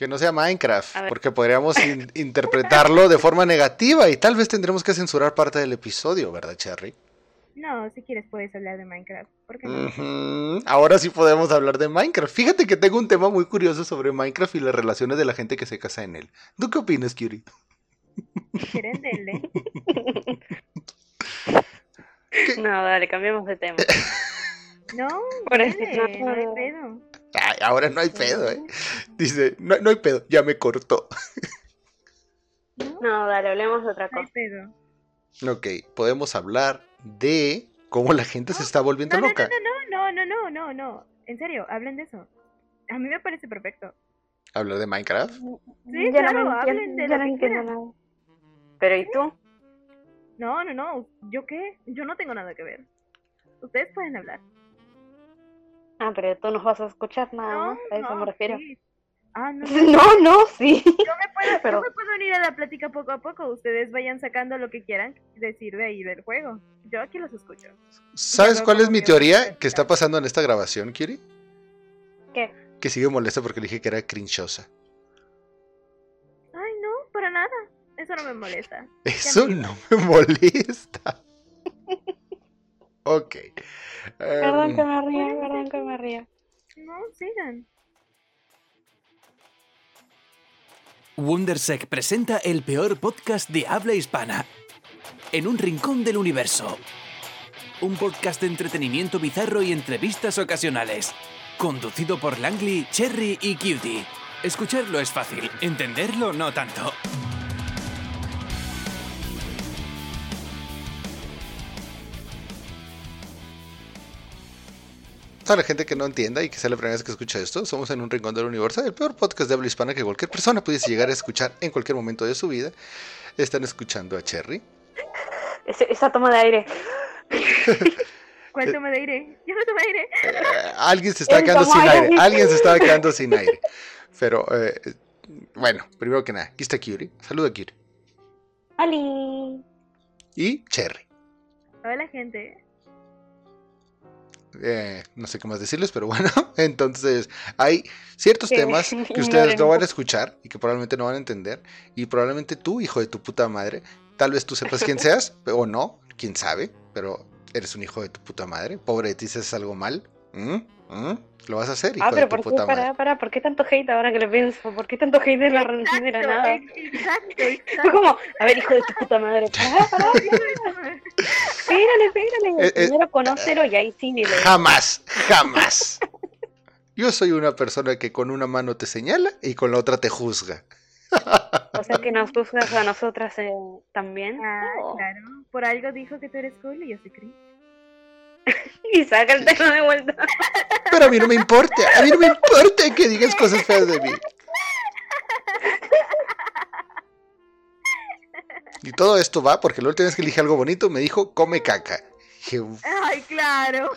Que no sea Minecraft, porque podríamos interpretarlo de forma negativa y tal vez tendremos que censurar parte del episodio, ¿verdad, Cherry? No, si quieres puedes hablar de Minecraft. ¿Por qué no? Ahora sí podemos hablar de Minecraft. Fíjate que tengo un tema muy curioso sobre Minecraft y las relaciones de la gente que se casa en él. ¿Tú qué opinas, Curie? ¿Quieren? No, dale, cambiemos de tema. no, Por eso, no, hay pedo. Ahora no hay pedo, ¿eh? Dice, no, no hay pedo, ya me cortó. no, dale, hablemos de otra cosa. No hay pedo. Ok, podemos hablar de cómo la gente se está volviendo loca. No, no, no, no, no, no, no. En serio, hablen de eso. A mí me parece perfecto. ¿Hablar de Minecraft? Sí, claro, hablen de lo que Pero ¿y tú? No, no, no. ¿Yo qué? Yo no tengo nada que ver. Ustedes pueden hablar. Ah, pero tú nos vas a escuchar nada más. A eso me refiero. Ah, no, no, no, sí. Yo me, puedo, Pero... me puedo unir a la plática poco a poco. Ustedes vayan sacando lo que quieran decir de ahí del juego. Yo aquí los escucho. ¿Sabes cuál es mi teoría que está pasando en esta grabación, Kiri? ¿Qué? Que sigue molesta porque le dije que era crinchosa. Ay, no, para nada. Eso no me molesta. Eso no me molesta. ok. Perdón que me ría, perdón que me ría. No, sigan. Wondersec presenta el peor podcast de habla hispana. En un rincón del universo. Un podcast de entretenimiento bizarro y entrevistas ocasionales. Conducido por Langley, Cherry y Cutie. Escucharlo es fácil, entenderlo no tanto. A la gente que no entienda y que sea la primera vez que escucha esto, somos en un rincón del universo, el peor podcast de habla hispana que cualquier persona pudiese llegar a escuchar en cualquier momento de su vida. Están escuchando a Cherry. esa toma de aire. ¿Cuál toma de aire? Yo no tomo aire. Eh, alguien se está quedando sin aire. Alguien se está quedando sin aire. Pero, eh, bueno, primero que nada, aquí está Curie. Saluda, Curie. ¡Ali! Y Cherry. Hola, gente. Eh, no sé qué más decirles, pero bueno, entonces hay ciertos temas que ustedes no van a escuchar y que probablemente no van a entender y probablemente tú, hijo de tu puta madre, tal vez tú sepas quién seas o no, quién sabe, pero eres un hijo de tu puta madre, pobre de ti si haces algo mal, ¿Mm? ¿Mm? Lo vas a hacer, hijo ah, pero de tu ¿por puta qué, para, para, ¿por qué tanto hate ahora que lo pienso? ¿Por qué tanto hate de la, de la nada? Exacto, exacto. Fue como, a ver, hijo de tu puta madre, para, para, Espérale, espérale. Eh, eh, Primero conócelo y ahí sí dile. Jamás, jamás. Yo soy una persona que con una mano te señala y con la otra te juzga. O sea que nos juzgas a nosotras eh, también. Ah, claro. Por algo dijo que tú eres cool y yo soy Chris. y saca el tema de vuelta. Pero a mí no me importa, a mí no me importa que digas cosas feas de mí. Y todo esto va porque la última vez que dije algo bonito me dijo come caca. Ay, claro.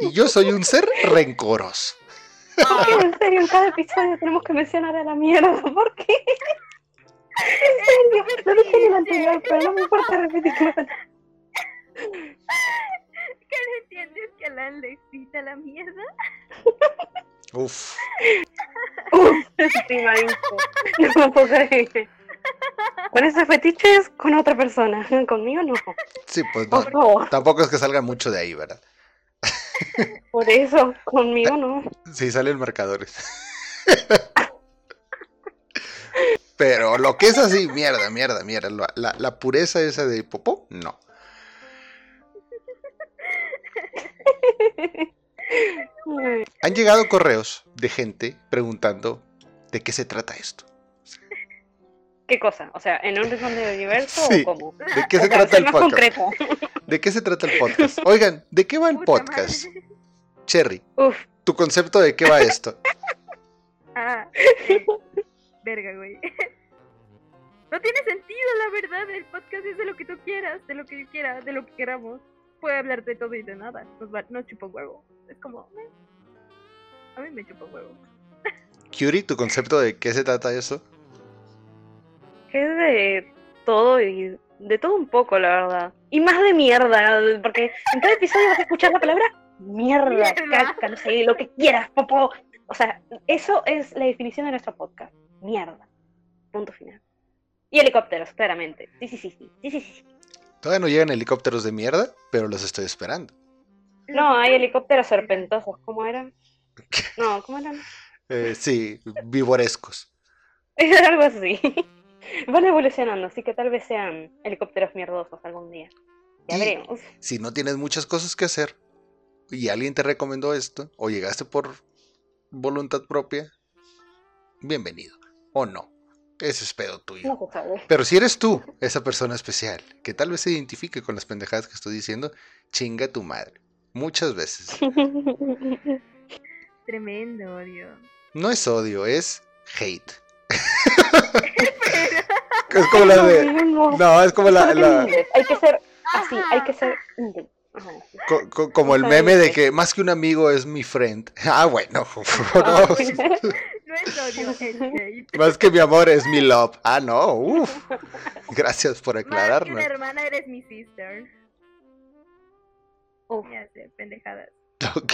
Y yo soy un ser rencoroso. en serio, en cada episodio tenemos que mencionar a la mierda. ¿Por qué? En serio, lo dije en el anterior, pero no me importa repetirlo. ¿Qué no entiendes que Alan le excita la mierda? Uf. Uf. No puedo creer. Con esos fetiches, con otra persona. Conmigo no. Sí, pues no. Tampoco es que salga mucho de ahí, ¿verdad? Por eso, conmigo no. Sí, salen marcadores. Pero lo que es así, mierda, mierda, mierda. La, la pureza esa de popó, no. Han llegado correos de gente preguntando de qué se trata esto. ¿Qué cosa? O sea, ¿en un rincón del universo o cómo? ¿De qué se trata el podcast? ¿De qué se trata el podcast? Oigan, ¿de qué va el podcast? Cherry, Uf. ¿tu concepto de qué va esto? Ah, verga, güey. No tiene sentido, la verdad. El podcast es de lo que tú quieras, de lo que yo quiera, de lo que queramos puede hablar de todo y de nada. Nos, va, nos chupa huevo. Es como. Eh. A mí me chupa huevo. Curie, ¿tu concepto de qué se trata eso? Es de todo y de todo un poco, la verdad. Y más de mierda, porque en cada episodio vas a escuchar la palabra mierda, caca, no sé, lo que quieras, popó, O sea, eso es la definición de nuestro podcast. Mierda. Punto final. Y helicópteros, claramente. Sí, sí, sí, sí. Sí, sí, sí. Todavía no llegan helicópteros de mierda, pero los estoy esperando. No, hay helicópteros serpentosos. ¿Cómo eran? No, ¿cómo eran? Eh, sí, vivorescos. Es algo así. Van evolucionando, así que tal vez sean helicópteros mierdosos algún día. Ya veremos. Si no tienes muchas cosas que hacer y alguien te recomendó esto, o llegaste por voluntad propia, bienvenido. O no. Ese es pedo tuyo. No se sabe. Pero si eres tú, esa persona especial, que tal vez se identifique con las pendejadas que estoy diciendo, chinga tu madre. Muchas veces. Tremendo odio. No es odio, es hate. es como la de. No, es como la, la-. Hay que ser así, hay que ser sí. Co- co- como el meme de que más que un amigo es mi friend. Ah, bueno. no, No es odio, es más que mi amor es mi love. Ah, no. Uf. Gracias por Más que una aclararnos. hermana eres mi sister. Ya sé, pendejadas. Ok.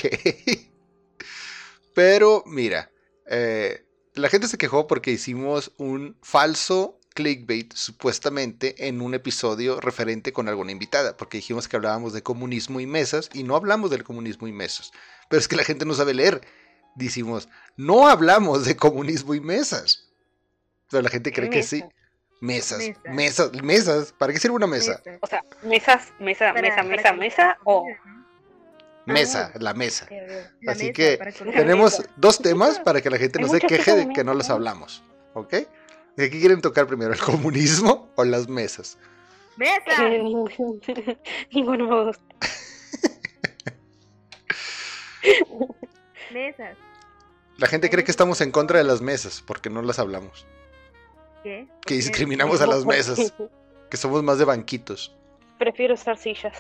Pero mira, eh, la gente se quejó porque hicimos un falso clickbait supuestamente en un episodio referente con alguna invitada, porque dijimos que hablábamos de comunismo y mesas y no hablamos del comunismo y mesas. Pero es que la gente no sabe leer. Decimos, no hablamos de comunismo y mesas. Pero la gente cree que sí. Mesas. Mesas, Mesas. ¿Para qué sirve una mesa? Mesas. O sea, mesas, mesa, Para- mesa, para mesa, mesa o. ¿no? Mesa, la mesa. La Así mesa que colocar Tenemos dos temas para que la gente Hay no se queje de que no los hablamos. ¿Ok? ¿De qué quieren tocar primero? ¿El comunismo o las mesas? ¡Mesa! Ninguno me gusta. Mesas. La gente cree que estamos en contra de las mesas porque no las hablamos. ¿Qué? Que discriminamos a las mesas, que somos más de banquitos. Prefiero usar sillas.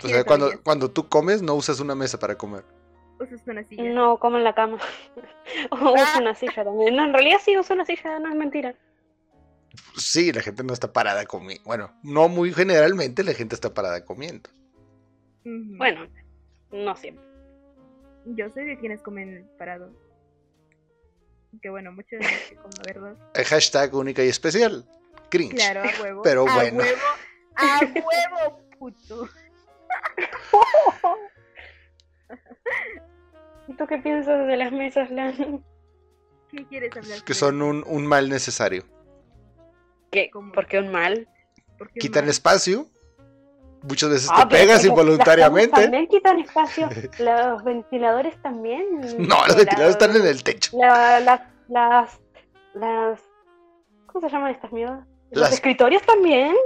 O sea, cuando, cuando tú comes, no usas una mesa para comer. Usas una silla. No, como en la cama. o uso una silla también. No, en realidad sí uso una silla, no es mentira. Sí, la gente no está parada comiendo. Bueno, no muy generalmente la gente está parada comiendo. Bueno, no siempre. Yo soy de quienes comen parado. Que bueno, muchos de como, ¿verdad? El hashtag única y especial. Cringe. Claro, a huevo. Pero a bueno. Huevo, a huevo, puto. ¿Y tú qué piensas de las mesas, Lan? ¿Qué quieres hablar? Que son un, un mal necesario. ¿Qué? ¿Cómo? ¿Por qué un mal? ¿Por qué Quitan mal? espacio. Muchas veces Ah, te pegas involuntariamente. También quitan espacio. Los ventiladores también. No, los La- ventiladores están en el techo. la- las, las, las, ¿cómo se llaman estas mierdas? Los Las- escritorios también,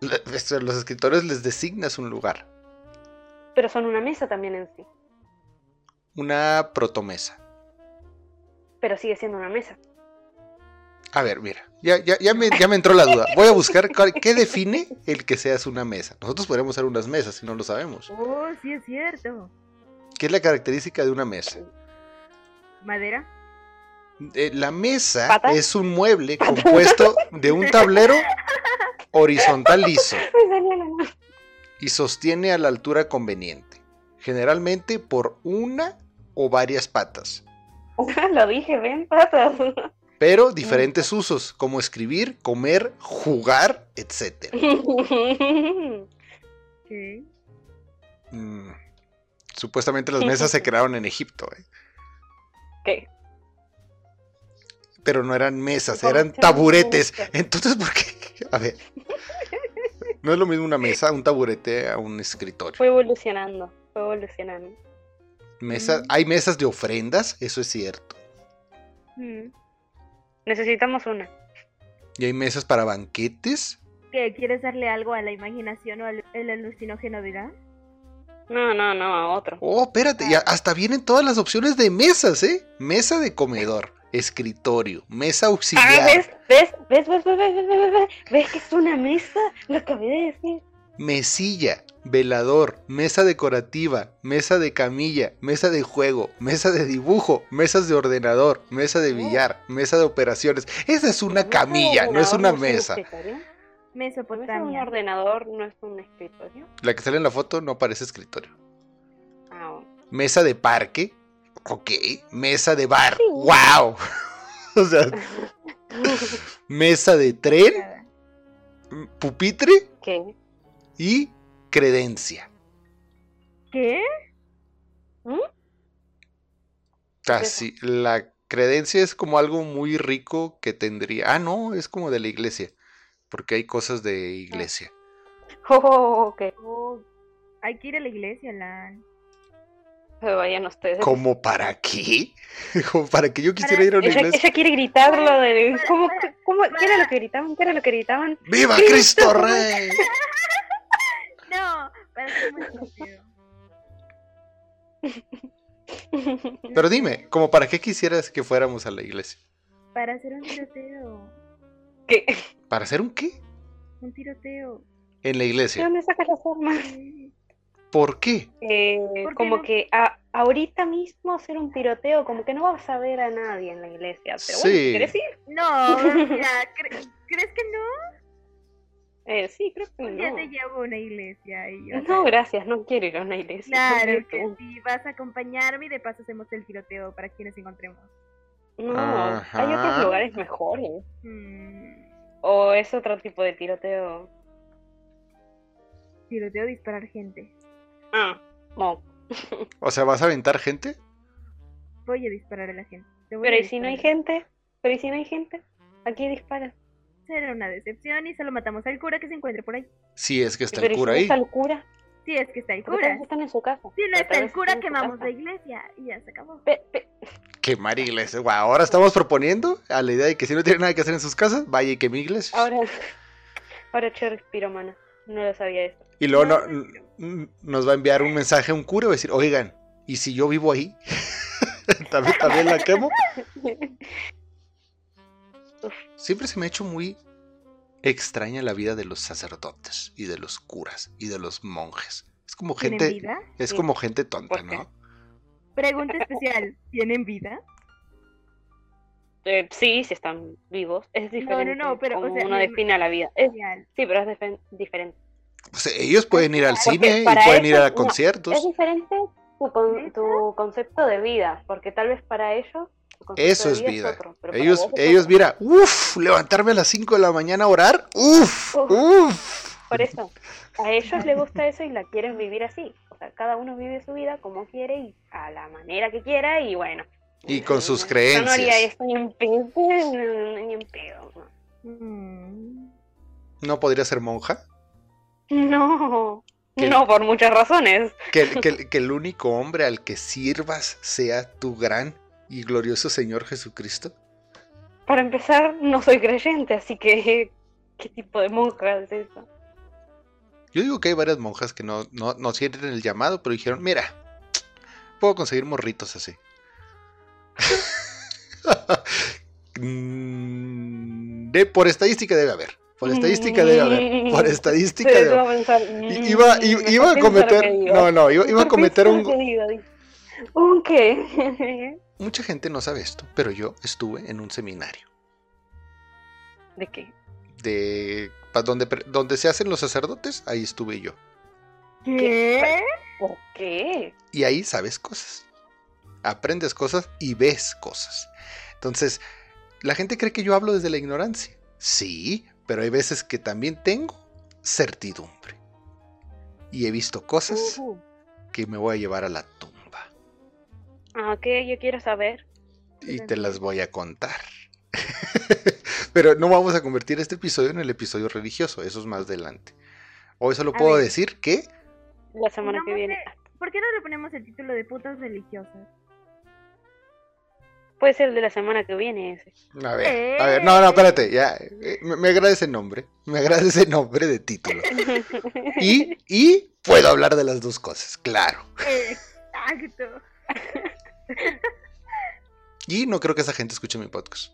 La- Los escritores les designas un lugar. pero son una mesa también en sí. Una protomesa. Pero sigue siendo una mesa. A ver, mira, ya, ya, ya, me, ya me entró la duda. Voy a buscar cuál- qué define el que seas una mesa. Nosotros podríamos ser unas mesas si no lo sabemos. Oh, sí es cierto. ¿Qué es la característica de una mesa? ¿Madera? Eh, la mesa es un mueble compuesto de un tablero horizontal liso y sostiene a la altura conveniente, generalmente por una o varias patas, Lo dije, ven, patas. pero diferentes usos como escribir, comer, jugar, etc. Mm, Supuestamente las mesas se crearon en Egipto, ¿eh? ¿Qué? pero no eran mesas, ¿Cómo eran taburetes. Entonces, ¿por qué? A ver. No es lo mismo una mesa, un taburete a un escritorio. Fue evolucionando, fue evolucionando. Mesa, hay mesas de ofrendas, eso es cierto. Mm. Necesitamos una. Y hay mesas para banquetes. ¿Qué? ¿Quieres darle algo a la imaginación o al el alucinógeno dirá? No, no, no, a otro. Oh, espérate, y a- hasta vienen todas las opciones de mesas, ¿eh? Mesa de comedor, escritorio, mesa Ah, auxiliar, ¿ves? ¿Ves? ¿Ves? ¿Ves? ¿Ves? ¿Ves? ¿Ves? ¿Ves? ¿Ves? ¿Ves que es una mesa? Lo acabé de decir. Mesilla, velador, mesa decorativa, mesa de camilla, mesa de juego, mesa de dibujo, mesas de ordenador, mesa de billar, mesa de operaciones. Esa es una ¿Mesa de camilla, no es una un mesa. escritorio? ¿La mesa de un Mesopotamia. ordenador no es un escritorio? La que sale en la foto no parece escritorio. Ah. Mesa de parque, Ok, mesa de bar. Sí. ¡Wow! o sea, mesa de tren, pupitre ¿Qué? Y credencia. ¿Qué? Así, la credencia es como algo muy rico que tendría. Ah, no, es como de la iglesia. Porque hay cosas de iglesia. Oh, ok. Oh, hay que ir a la iglesia, Lan. Pero vayan ustedes. ¿Como para qué? Como para que yo quisiera Para- ir a una Ella, iglesia. ella quiere gritar lo de. ¿Cómo, cómo, ¿Qué era lo que gritaban? ¿Qué era lo que gritaban? ¡Viva Cristo Cristo Rey! No, para ser muy estúpido. Pero dime, ¿como para qué quisieras que fuéramos a la iglesia? Para hacer un tiroteo. ¿Qué? ¿Para hacer un qué? Un tiroteo. En la ¿De iglesia. dónde sacas las armas? ¿Por qué? Eh, ¿Por qué como no? que a- ahorita mismo hacer un tiroteo, como que no vas a ver a nadie en la iglesia. Pero bueno, Sí. ¿quieres ir? No, mira, cre- ¿crees que no? Eh, sí, creo que Un día no. te llevo a una iglesia y yo. No, gracias, no quiero ir a una iglesia. Claro que sí, vas a acompañarme y de paso hacemos el tiroteo para quienes encontremos. No, Ajá. hay otros lugares mejores. Mm, O es otro tipo de tiroteo. tiroteo, disparar gente. Ah, no. O sea, ¿vas a aventar gente? Voy a disparar a la gente. Pero a ¿y si no hay gente? ¿Pero y si no hay gente? Aquí dispara. Será una decepción y solo matamos al cura que se encuentre por ahí. Si es que está Pero el ¿y si cura no ahí. está el cura? Si es que está el cura. están en su casa. Si no está el cura, quemamos la iglesia y ya se acabó. Pe- pe- Quemar iglesia. Guau, ahora estamos proponiendo a la idea de que si no tiene nada que hacer en sus casas, vaya y queme iglesias. Ahora, ahora es piromana. No lo sabía eso. Y luego No, nos va a enviar un mensaje a un cura y va a decir, oigan, ¿y si yo vivo ahí? ¿También, también la quemo? Siempre se me ha hecho muy extraña la vida de los sacerdotes y de los curas y de los monjes. Es como ¿Tienen gente, vida? es Sí. como gente tonta. ¿no? Pregunta especial. ¿Tienen vida? Eh, sí, si están vivos. Es diferente. no, pero, o sea, uno define la vida. Es- sí, pero es diferente. O sea, ellos pueden ir al Porque cine y pueden ir a no, conciertos. Es diferente tu, con- tu concepto de vida, porque tal vez para ellos Eso es vida. otro, Ellos, vos ellos, mira, uff, levantarme a las 5 de la mañana a orar, uff, Uf. uff. Por eso, a ellos les gusta eso y la quieren vivir así. O sea, cada uno vive su vida como quiere y a la manera que quiera y bueno. Y con sus Yo no haría creencias. esto ni en pedo, no, ni en pedo. no. Mm. ¿No podría ser monja? No, no, por muchas razones. Que, que- que el único hombre al que sirvas sea tu gran y glorioso Señor Jesucristo. Para empezar, no soy creyente, así que ¿qué tipo de monja es eso? Yo digo que hay varias monjas que no, no, no sienten el llamado, pero dijeron, mira, puedo conseguir morritos así. Mm, de, por estadística debe haber. Por estadística debe haber. Por estadística debe haber. Iba, mm, i- mejor iba a cometer. No, no, iba, iba a cometer un. Que digo, dice. ¿Un qué? Mucha gente no sabe esto, pero yo estuve en un seminario ¿De qué? de donde, donde se hacen los sacerdotes, ahí estuve yo. ¿Qué? ¿Por qué? Y ahí sabes cosas. Aprendes cosas y ves cosas. Entonces, la gente cree que yo hablo desde la ignorancia. Sí, pero hay veces que también tengo certidumbre. Y he visto cosas que me voy a llevar a la tumba. Ah, ok, yo quiero saber. Y te las voy a contar. pero no vamos a convertir este episodio en el episodio religioso. Eso es más adelante. Hoy solo A puedo ver. decir que La semana que viene. ¿Por qué no le ponemos el título de putas religiosas? Puede ser el de la semana que viene ese. A ver, a ver, no, no, Eh. espérate, ya, eh, me, me agrada ese nombre, me agrada ese nombre de título. Y, y puedo hablar de las dos cosas, claro. Exacto. Y no creo que esa gente escuche mi podcast.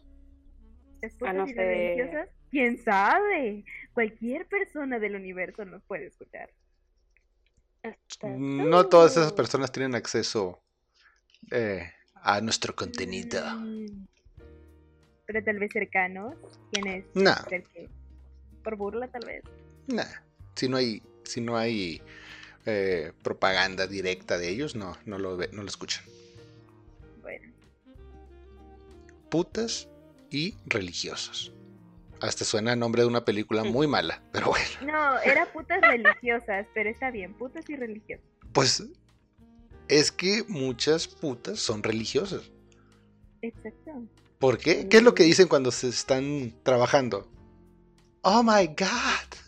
¿Las Ah, no de- religiosas? ¿Quién sabe? Cualquier persona del universo nos puede escuchar. No todas esas personas tienen acceso eh, a nuestro contenido. Mm. Pero tal vez cercanos. ¿Quién es? Nah, ¿El que? Por burla, tal vez. nah. Si no hay, si no hay eh, propaganda directa de ellos, no, no lo, ve- no lo escuchan. Putas y religiosos. Hasta suena el nombre de una película muy mala, pero bueno. No, era putas religiosas, pero está bien, putas y religiosas. Pues es que muchas putas son religiosas. Exacto. ¿Por qué? ¿Qué es lo que dicen cuando se están trabajando? Oh my god.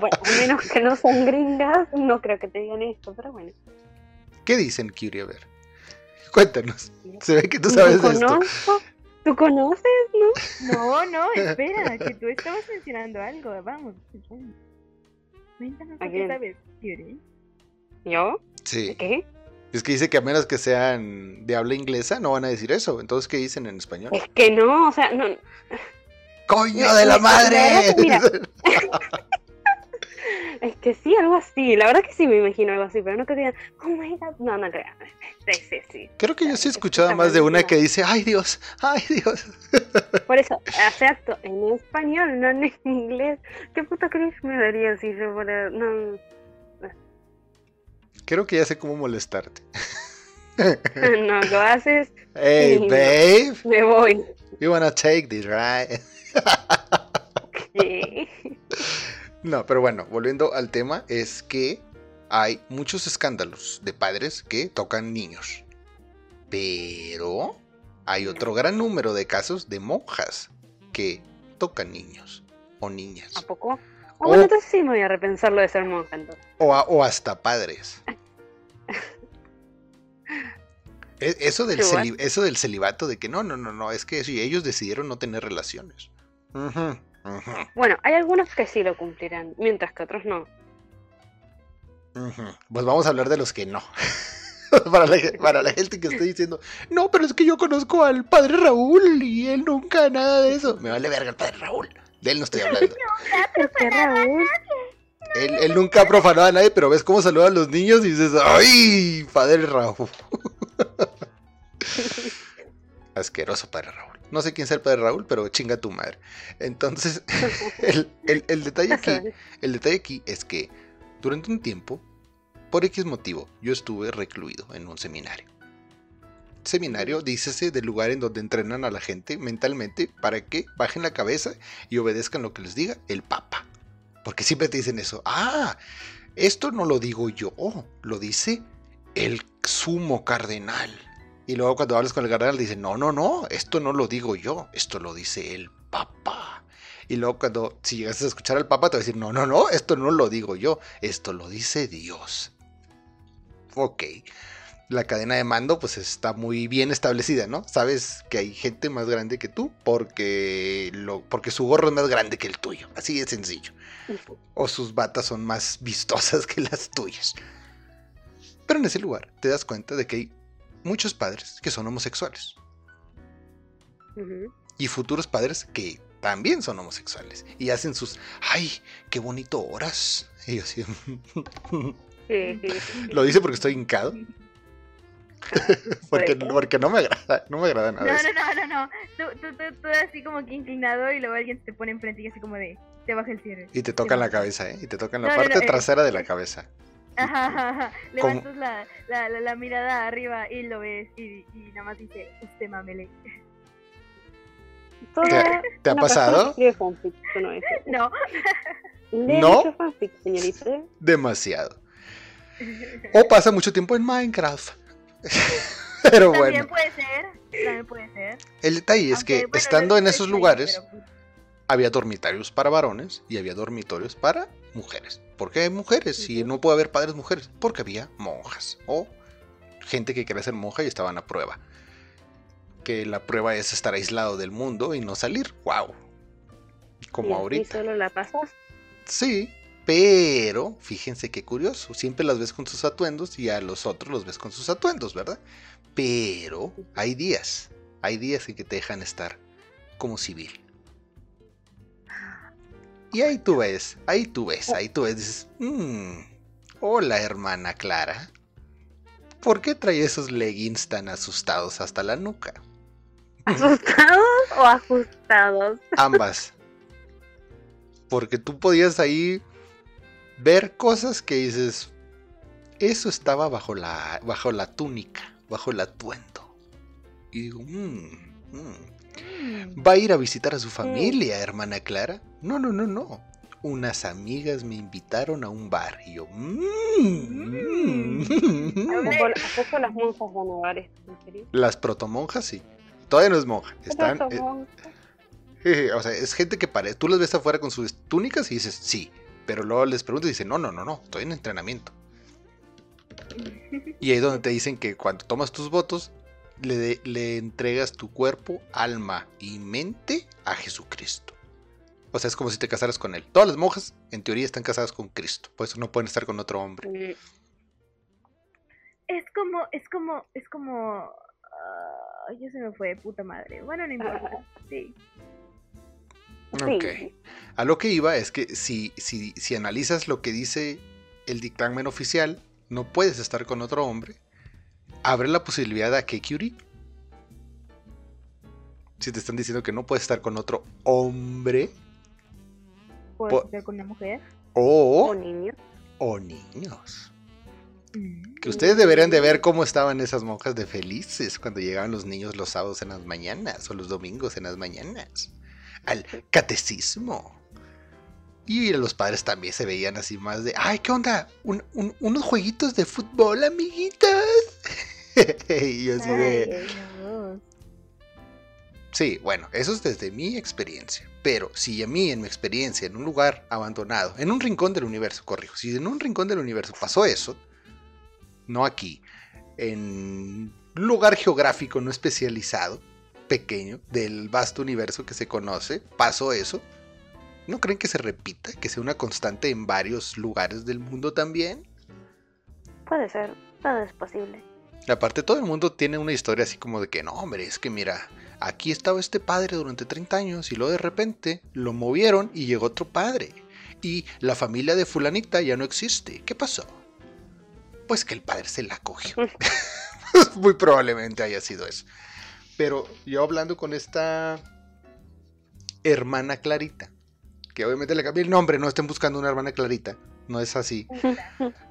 Bueno, a menos que no sean gringas, no creo que te digan esto, pero bueno. ¿Qué dicen, Curie? A ver. Cuéntanos. Se ve que tú sabes de esto. ¿Tú conoces, no? No, no, espera, que tú estabas mencionando algo. Vamos, cuéntanos ¿A qué sabes, Yuri. ¿Yo? Sí. ¿Qué? Es que dice que a menos que sean de habla inglesa, no van a decir eso. Entonces, ¿qué dicen en español? Es que no, o sea, no. ¡Coño de la madre! mira. Es que sí, algo así. La verdad que sí me imagino algo así, pero no que digan, oh my god. No, no creo. Sí, sí, sí. Creo que yo sí he escuchado más de una que dice, ¡ay Dios! ¡ay Dios! Por eso, exacto, en español, no en inglés. ¿Qué puta crees me daría si yo fuera.? No, Creo que ya sé cómo molestarte. no lo haces, Hey, babe, me voy. you wanna take this, right? No, pero bueno, volviendo al tema, es que hay muchos escándalos de padres que tocan niños. Pero hay otro gran número de casos de monjas que tocan niños o ¿A niñas. poco? Ah, Oh. bueno, entonces sí me voy a repensar lo de ser monja entonces. O, a- o hasta padres. E- Eso del, celi- eso del celibato, de que no, no, no, no, es que si ellos decidieron no tener relaciones. Ujú, Bueno, hay algunos que sí lo cumplirán, mientras que otros no. Pues vamos a hablar de los que no. para, la, ge- para la gente que esté diciendo, no, pero es que yo conozco al padre Raúl y él nunca nada de eso. Me vale verga el padre Raúl. De él no estoy hablando. ¿Qué Raúl? Él, él nunca ha profanado a nadie, pero ves cómo saluda a los niños y dices, ¡ay! Padre Raúl. Asqueroso padre Raúl. No sé quién sea el padre Raúl, pero chinga tu madre. Entonces, el, el- el detalle aquí, el detalle aquí es que durante un tiempo, por X motivo, yo estuve recluido en un seminario. Seminario, dícese del lugar en donde entrenan a la gente mentalmente para que bajen la cabeza y obedezcan lo que les diga el Papa. Porque siempre te dicen eso. Ah, esto no lo digo yo, lo dice el sumo cardenal. Y luego cuando hablas con el cardenal dicen, no, no, no, esto no lo digo yo, esto lo dice el Papa. Y luego cuando, si llegas a escuchar al Papa, te va a decir, no, no, no, esto no lo digo yo, esto lo dice Dios. Ok. La cadena de mando pues está muy bien establecida, ¿no? Sabes que hay gente más grande que tú porque, lo, porque su gorro es más grande que el tuyo. Así de sencillo. O sus batas son más vistosas que las tuyas. Pero en ese lugar te das cuenta de que hay muchos padres que son homosexuales. Y futuros padres que también son homosexuales. Y hacen sus, ay, qué bonito horas. Y yo así, Sí, sí, sí. lo dice porque estoy hincado. porque, porque no me agrada, no me agrada No, nada. eso. no, no, no, no. Tú, tú, tú, tú así como que inclinado y luego alguien te pone enfrente y así como de, te baja el cierre. Y te tocan la cabeza, ¿eh? Y te tocan la No, no, parte no, eh, trasera de la cabeza. Ajá, ajá, ajá. Como- Levantas la, la, la, la mirada arriba y lo ves y, y nada más dice, usted mamele. ¿Te ha pasado? escribe fanfic, ¿tú no? No. Lee ¿No? mucho fanfic, señorita. Demasiado. O pasa mucho tiempo en Minecraft. Pero También bueno, puede ser, también puede ser. el detalle es que bueno, estando en es esos lugares, pero, pues, había dormitorios para varones y había dormitorios para mujeres. ¿Por qué hay mujeres? Y Ujú. no puede haber padres mujeres. Porque había monjas o gente que quería ser monja y estaban a prueba. Que la prueba es estar aislado del mundo y no salir. ¡Wow! Como Y ahorita. solo la pasas. Sí, pero fíjense qué curioso. Siempre las ves con sus atuendos y a los otros los ves con sus atuendos, ¿verdad? Pero hay días, hay días en que te dejan estar como civil. Y ahí tú ves, ahí tú ves, ahí tú ves, dices, "Mm, hola hermana Clara, ¿por qué trae esos leggings tan asustados hasta la nuca? ¿Asustados o ajustados? Ambas. Porque tú podías ahí ver cosas que dices, eso estaba bajo la, bajo la túnica, bajo el atuendo. Y digo, "Mm, Mm. ¿Va a ir a visitar a su familia, hermana Clara? No, no, no, no. Unas amigas me invitaron a un bar y yo. "Mm". ¿A poco, a poco las monjas van a dar esto? Las protomonjas sí. Todavía no es monja. Están, eh, monjas. jeje, o sea, es gente que parece. Tú las ves afuera con sus túnicas y dices sí. Pero luego les preguntas y dicen, no, no, no, no, estoy en entrenamiento. Y ahí es donde te dicen que cuando tomas tus votos, le, de- le entregas tu cuerpo, alma y mente a Jesucristo. O sea, es como si te casaras con él. Todas las monjas, en teoría, están casadas con Cristo. Por eso no pueden estar con otro hombre. Mm, Es como, es como, es como. ah, ya se me fue, puta madre. Bueno, no importa. Sí. Ok. A lo que iba es que si, si, si analizas lo que dice el dictamen oficial, no puedes estar con otro hombre. Abre la posibilidad a que Curie. Si te están diciendo que no puedes estar con otro hombre ¿Puedo Po- estar con una mujer? o, O niños. o niños. Mm. Que ustedes deberían de ver cómo estaban esas monjas de felices cuando llegaban los niños los sábados en las mañanas o los domingos en las mañanas. Al catecismo. Y los padres también se veían así más de, ay, ¿qué onda? Un- un- unos jueguitos de fútbol, amiguitas. y yo así de... Sí, bueno, eso es desde mi experiencia. Pero si a mí, en mi experiencia, en un lugar abandonado, en un rincón del universo, corrijo, si en un rincón del universo pasó eso, no aquí, en un lugar geográfico no especializado, pequeño, del vasto universo que se conoce, pasó eso, ¿no creen que se repita, que sea una constante en varios lugares del mundo también? Puede ser, todo es posible. Aparte, todo el mundo tiene una historia así como de que no, hombre, es que mira, aquí estaba este padre durante 30 años y luego de repente lo movieron y llegó otro padre. Y la familia de fulanita ya no existe. ¿Qué pasó? Pues que el padre se la cogió. Muy probablemente haya sido eso. Pero yo hablando con esta hermana Clarita, que obviamente le cambié el nombre, no estén buscando una hermana Clarita, no es así.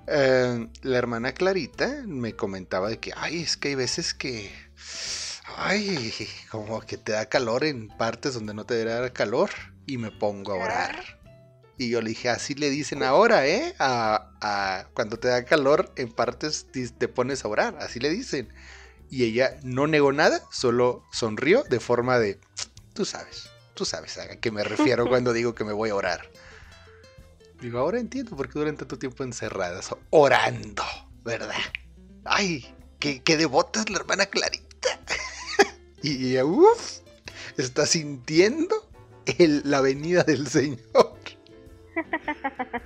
Eh, la hermana Clarita me comentaba de que, ay, es que hay veces que, ay, como que te da calor en partes donde no te debería dar calor y me pongo a orar. Y yo le dije, así le dicen ahora, ¿eh? A, a- cuando te da calor en partes te pones a orar, así le dicen. Y ella no negó nada, solo sonrió de forma de, tú sabes, tú sabes a qué me refiero cuando digo que me voy a orar. Digo, ahora entiendo por qué duran tanto tiempo encerradas, orando, ¿verdad? Ay, qué, qué devota es la hermana Clarita. y uff, está sintiendo el- la venida del Señor.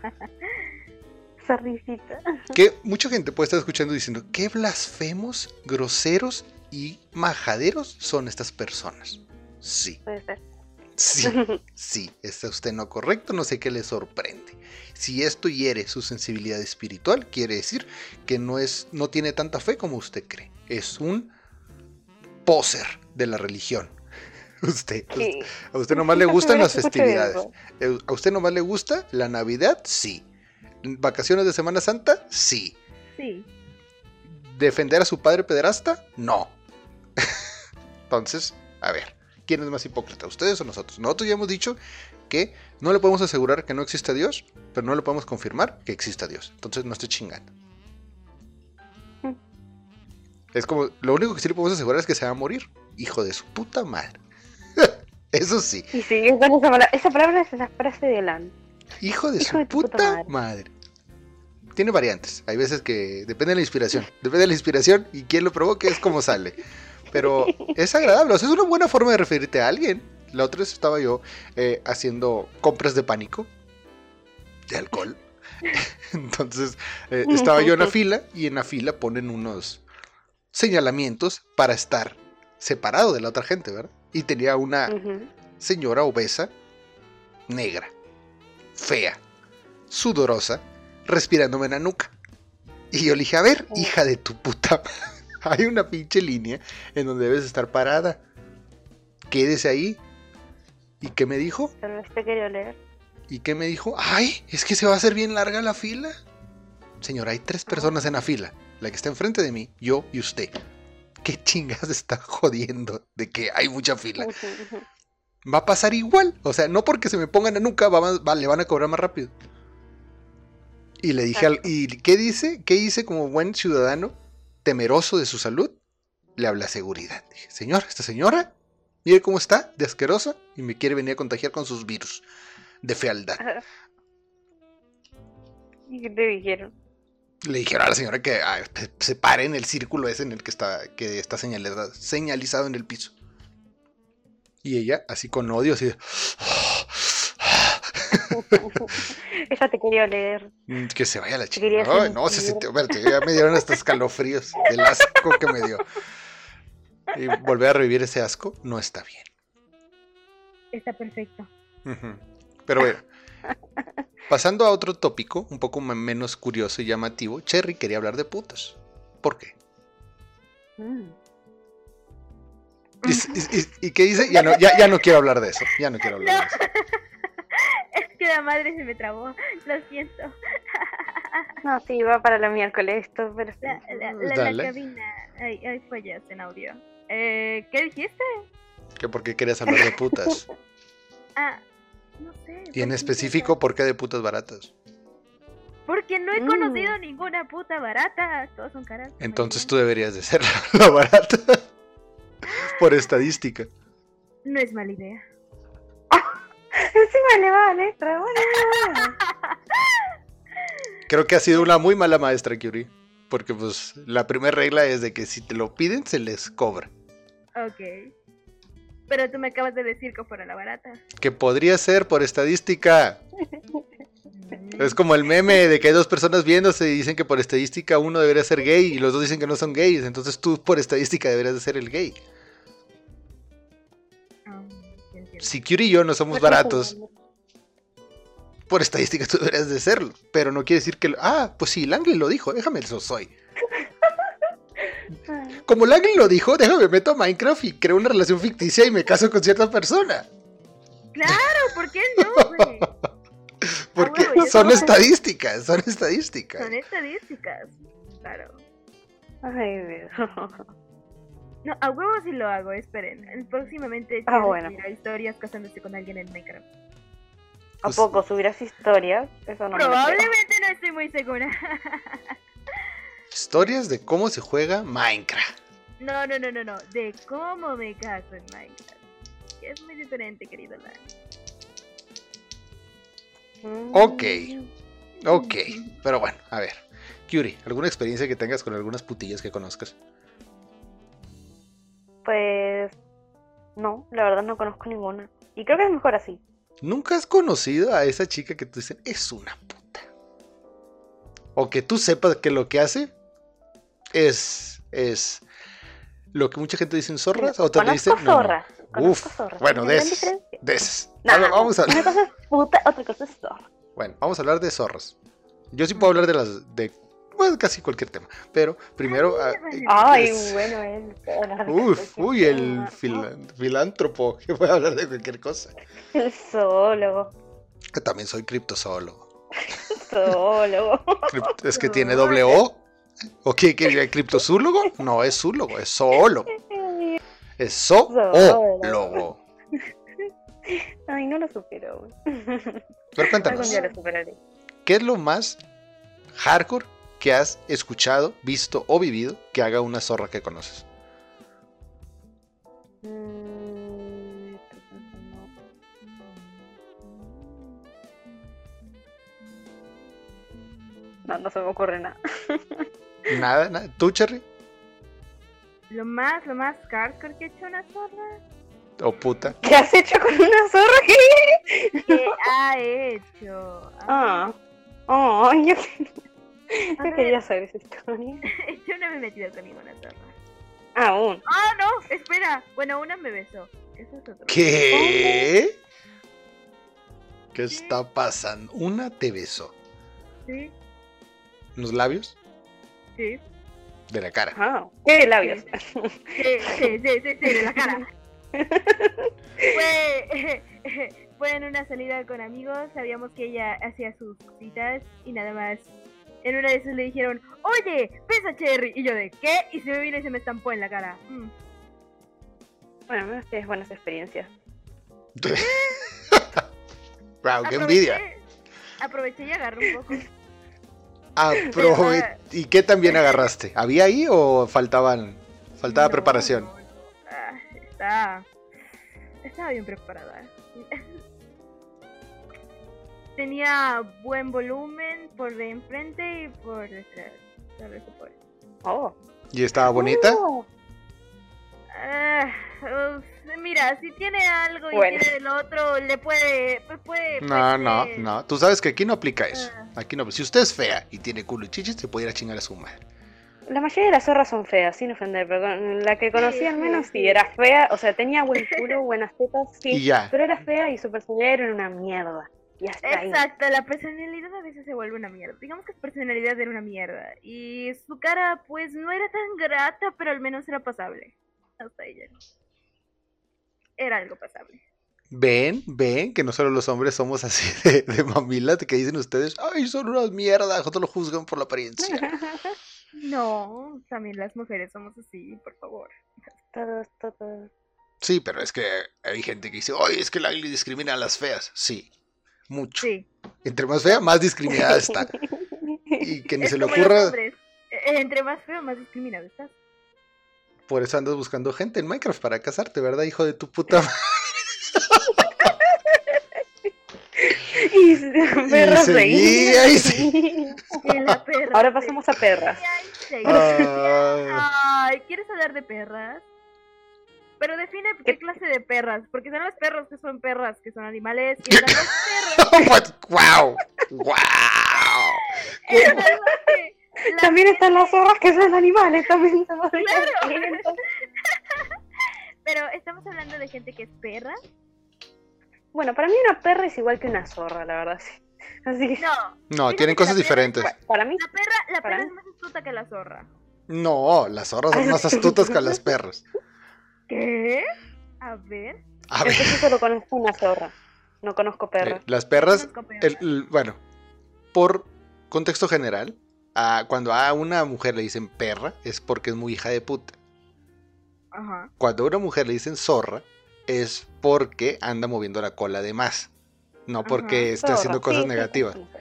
Esa risita. Que mucha gente puede estar escuchando diciendo, qué blasfemos, groseros y majaderos son estas personas. Sí, Puede ser. sí, sí, está usted no correcto, no sé qué le sorprende. Si esto hiere su sensibilidad espiritual, quiere decir que no es, no tiene tanta fe como usted cree. Es un poser de la religión. Usted, Sí. a usted nomás le gustan las festividades. ¿A usted nomás le gusta la Navidad? Sí. ¿Vacaciones de Semana Santa? Sí. Sí. ¿Defender a su padre pederasta? No. Entonces, a ver, ¿quién es más hipócrita? ¿Ustedes o nosotros? Nosotros ya hemos dicho que no le podemos asegurar que no existe Dios, pero no le podemos confirmar que exista Dios. Entonces no esté chingando. Mm. Es como, lo único que sí le podemos asegurar es que se va a morir. Hijo de su puta madre. Eso sí. Y con esa palabra. Esa palabra es la frase de Lan. Hijo de Hijo su de puta, puta madre. madre. Tiene variantes. Hay veces que depende de la inspiración. Depende de la inspiración y quién lo provoque es como sale. Pero es agradable. O sea, es una buena forma de referirte a alguien. La otra vez estaba yo eh, haciendo compras de pánico. De alcohol. Entonces eh, estaba yo en la fila y en la fila ponen unos señalamientos para estar separado de la otra gente, ¿verdad? Y tenía una señora obesa, negra, fea, sudorosa, respirándome en la nuca. Y yo le dije, a ver, hija de tu puta, hay una pinche línea en donde debes estar parada. Quédese ahí. ¿Y qué me dijo? Vez te quería leer. ¿Y qué me dijo? Ay, es que se va a hacer bien larga la fila. Señora, hay tres personas en la fila. La que está enfrente de mí, yo y usted. ¿qué chingas está jodiendo de que hay mucha fila? Va a pasar igual. O sea, no porque se me pongan a nuca, va, va- le van a cobrar más rápido. Y le dije, al. ¿y qué dice? ¿Qué hice como buen ciudadano temeroso de su salud? Le hablé a seguridad. Dije, señor, esta señora, mire cómo está, de asquerosa, y me quiere venir a contagiar con sus virus de fealdad. ¿Y qué te dijeron? Le dijeron a la señora que ah, se pare en el círculo ese en el que está, que está señalizado, señalizado en el piso. Y ella, así con odio, así de, Esa te quería leer. "Mm, que se vaya la chica. Ay, no, se sintió, ya me dieron hasta escalofríos del asco que me dio. Y volver a revivir ese asco no está bien. Está perfecto. Pero bueno, pasando a otro tópico, un poco me- menos curioso y llamativo, Cherry quería hablar de putas. ¿Por qué? Mm. ¿Y, y- y- y qué dice? Ya no, ya, ya no quiero hablar de eso. Ya no quiero hablar de eso. Es que la madre se me trabó. Lo siento. No, sí, va para la miércoles esto, pero. La, la, la, la cabina. Hay, hay fallas en audio. Eh, ¿Qué dijiste? Que por qué querías hablar de putas. Ah, no sé. Y en ¿por qué específico, ¿por qué de putas baratas? Porque no he Mm. conocido ninguna puta barata. Todos son caras. Entonces tú deberías de ser la, barata. Por estadística. No es mala idea. Encima le va a la letra. Creo que ha sido una muy mala maestra, Curie. Porque pues la primera regla es de que si te lo piden, se les cobra. Ok. Pero tú me acabas de decir que fuera la barata. Que podría ser por estadística. Mm. Es como el meme de que hay dos personas viéndose y dicen que por estadística uno debería ser gay y los dos dicen que no son gays. Entonces tú por estadística deberías de ser el gay. Ah. Si Curie y yo no somos Pues, baratos, por estadística tú deberías de serlo. Pero no quiere decir que... lo- Ah, pues sí, Langley lo dijo, déjame eso soy. Como Langley lo dijo, déjame meto a Minecraft y creo una relación ficticia y me caso con cierta persona. Claro, ¿por qué no, güey? Porque yo son estadísticas, son estadísticas. Son estadísticas. Claro. Ay, Dios. No, a huevo sí lo hago, esperen. Próximamente Ah, bueno. subirá historias casándose con alguien en Minecraft. ¿A Pues- poco subirás historias? Eso no. Probablemente no estoy muy segura. Historias de cómo se juega Minecraft. No, no, no, no, no. De cómo me caso en Minecraft. Es muy diferente, querido Lan. Ok. Ok, pero bueno, a ver. Curie, ¿alguna experiencia que tengas con algunas putillas que conozcas? Pues no, la verdad no conozco ninguna. Y creo que es mejor así. ¿Nunca has conocido a esa chica que tú dicen es una puta? O que tú sepas que lo que hace es, es lo que mucha gente dice en zorras, dicen no, no. zorras. Uf, zorras. bueno, de esas, de. No, vamos a Una cosa es puta, otra cosa es zorra. Bueno, vamos a hablar de zorras. Yo sí puedo hablar de las de bueno, casi cualquier tema, pero primero ah, Ay, es- bueno, él. hablar Uf, uy, el filántropo que puede hablar de cualquier cosa. El zoólogo. También soy criptozoólogo. Zoólogo. Es que tiene doble O. ¿O qué quería? ¿Criptozólogo? No, es zoólogo, es zoólogo. Es zoólogo. Ay, no lo supero. Pero cuéntanos, día lo superaré. ¿qué es lo más hardcore que has escuchado, visto o vivido que haga una zorra que conoces? Mm. No, no se me ocurre nada. Nada, nada. ¿Tú, Cherry? Lo más, lo más hardcore que ha hecho una zorra. ¿O puta? ¿Qué has hecho con una zorra? ¿Qué ha hecho? Ah. Oh, yo, yo ver. quería saber esa historia. Yo no me he metido con ninguna zorra. Aún. Ah, no, espera. Bueno, una me besó. Eso es otro. ¿Qué? ¿Qué está pasando? Una te besó. Sí, ¿En los labios? Sí. De la cara. Ah, ¿qué labios? Sí, sí, sí, sí, sí, de la cara. Fue, fue en una salida con amigos, sabíamos que ella hacía sus cositas y nada más En una de esas le dijeron, oye, pesa Cherry. Y yo de, ¿qué? Y se me vino y se me estampó en la cara. Mm. Bueno, menos tienes buenas experiencias. wow, qué envidia. Aproveché- Aproveché y agarré un poco. Aprove- ¿Y qué también agarraste? ¿Había ahí o faltaban faltaba No, preparación? no, ah, está. Estaba bien preparada. Tenía buen volumen por de enfrente y por detrás. Oh. ¿Y estaba bonita? Oh. Ah, mira, si tiene algo y tiene del otro, le puede. pues puede No, pues, no, no. Tú sabes que aquí no aplica eso. Aquí no. Si usted es fea y tiene culo y chichis, se puede ir a chingar a su madre. La mayoría de las zorras son feas, sin ofender, pero con la que conocí al menos sí. era fea, o sea, tenía buen culo, buenas tetas, sí, Y ya. pero era fea y su personalidad era una mierda. Y hasta ahí. Exacto, la personalidad a veces se vuelve una mierda. Digamos que su personalidad era una mierda. Y su cara, pues, no era tan grata, pero al menos era pasable. Hasta ella. Era algo pasable. Ven, ven que no solo los hombres somos así de, de mamilas, que dicen ustedes, ay, son unas mierdas, no lo juzgan por la apariencia. No, también las mujeres somos así, por favor. todos, todos. Sí, pero es que hay gente que dice, ay, es que la Agli discrimina a las feas. Sí, mucho. Sí. Entre más fea, más discriminada está. Y que ni Es se le ocurra, hombres. Eh, Entre más feo, más discriminado estás. por eso andas buscando gente en Minecraft para casarte, ¿verdad, hijo de tu puta madre? Y perros seguía, reían. y seguía. Y la perra. Ahora pasamos a perras. Ay, Ay, ¿quieres hablar de perras? Pero define qué clase de perras, porque están los perros que son perras, que son animales, y están los perros What? wow, wow. que- la- También están las zorras que son animales, también Claro. Pero estamos hablando de gente que es perra. Bueno, para mí una perra es igual que una zorra, la verdad. sí. Así que No, No, tienen cosas perra- diferentes. para mí, la perra, la perra mí. es más astuta que la zorra. No, las zorras son más astutas que las perras. ¿Qué? A ver. A ver, entonces solo conozco una zorra. No conozco eh, perras. las perras, Conozco perras. el- el- bueno, por contexto general, a- cuando a una mujer le dicen perra es porque es muy hija de puta. Ajá. Cuando a una mujer le dicen zorra es porque anda moviendo la cola de más. No porque Ajá, esté Zorra, haciendo cosas sí, negativas. sí, sí.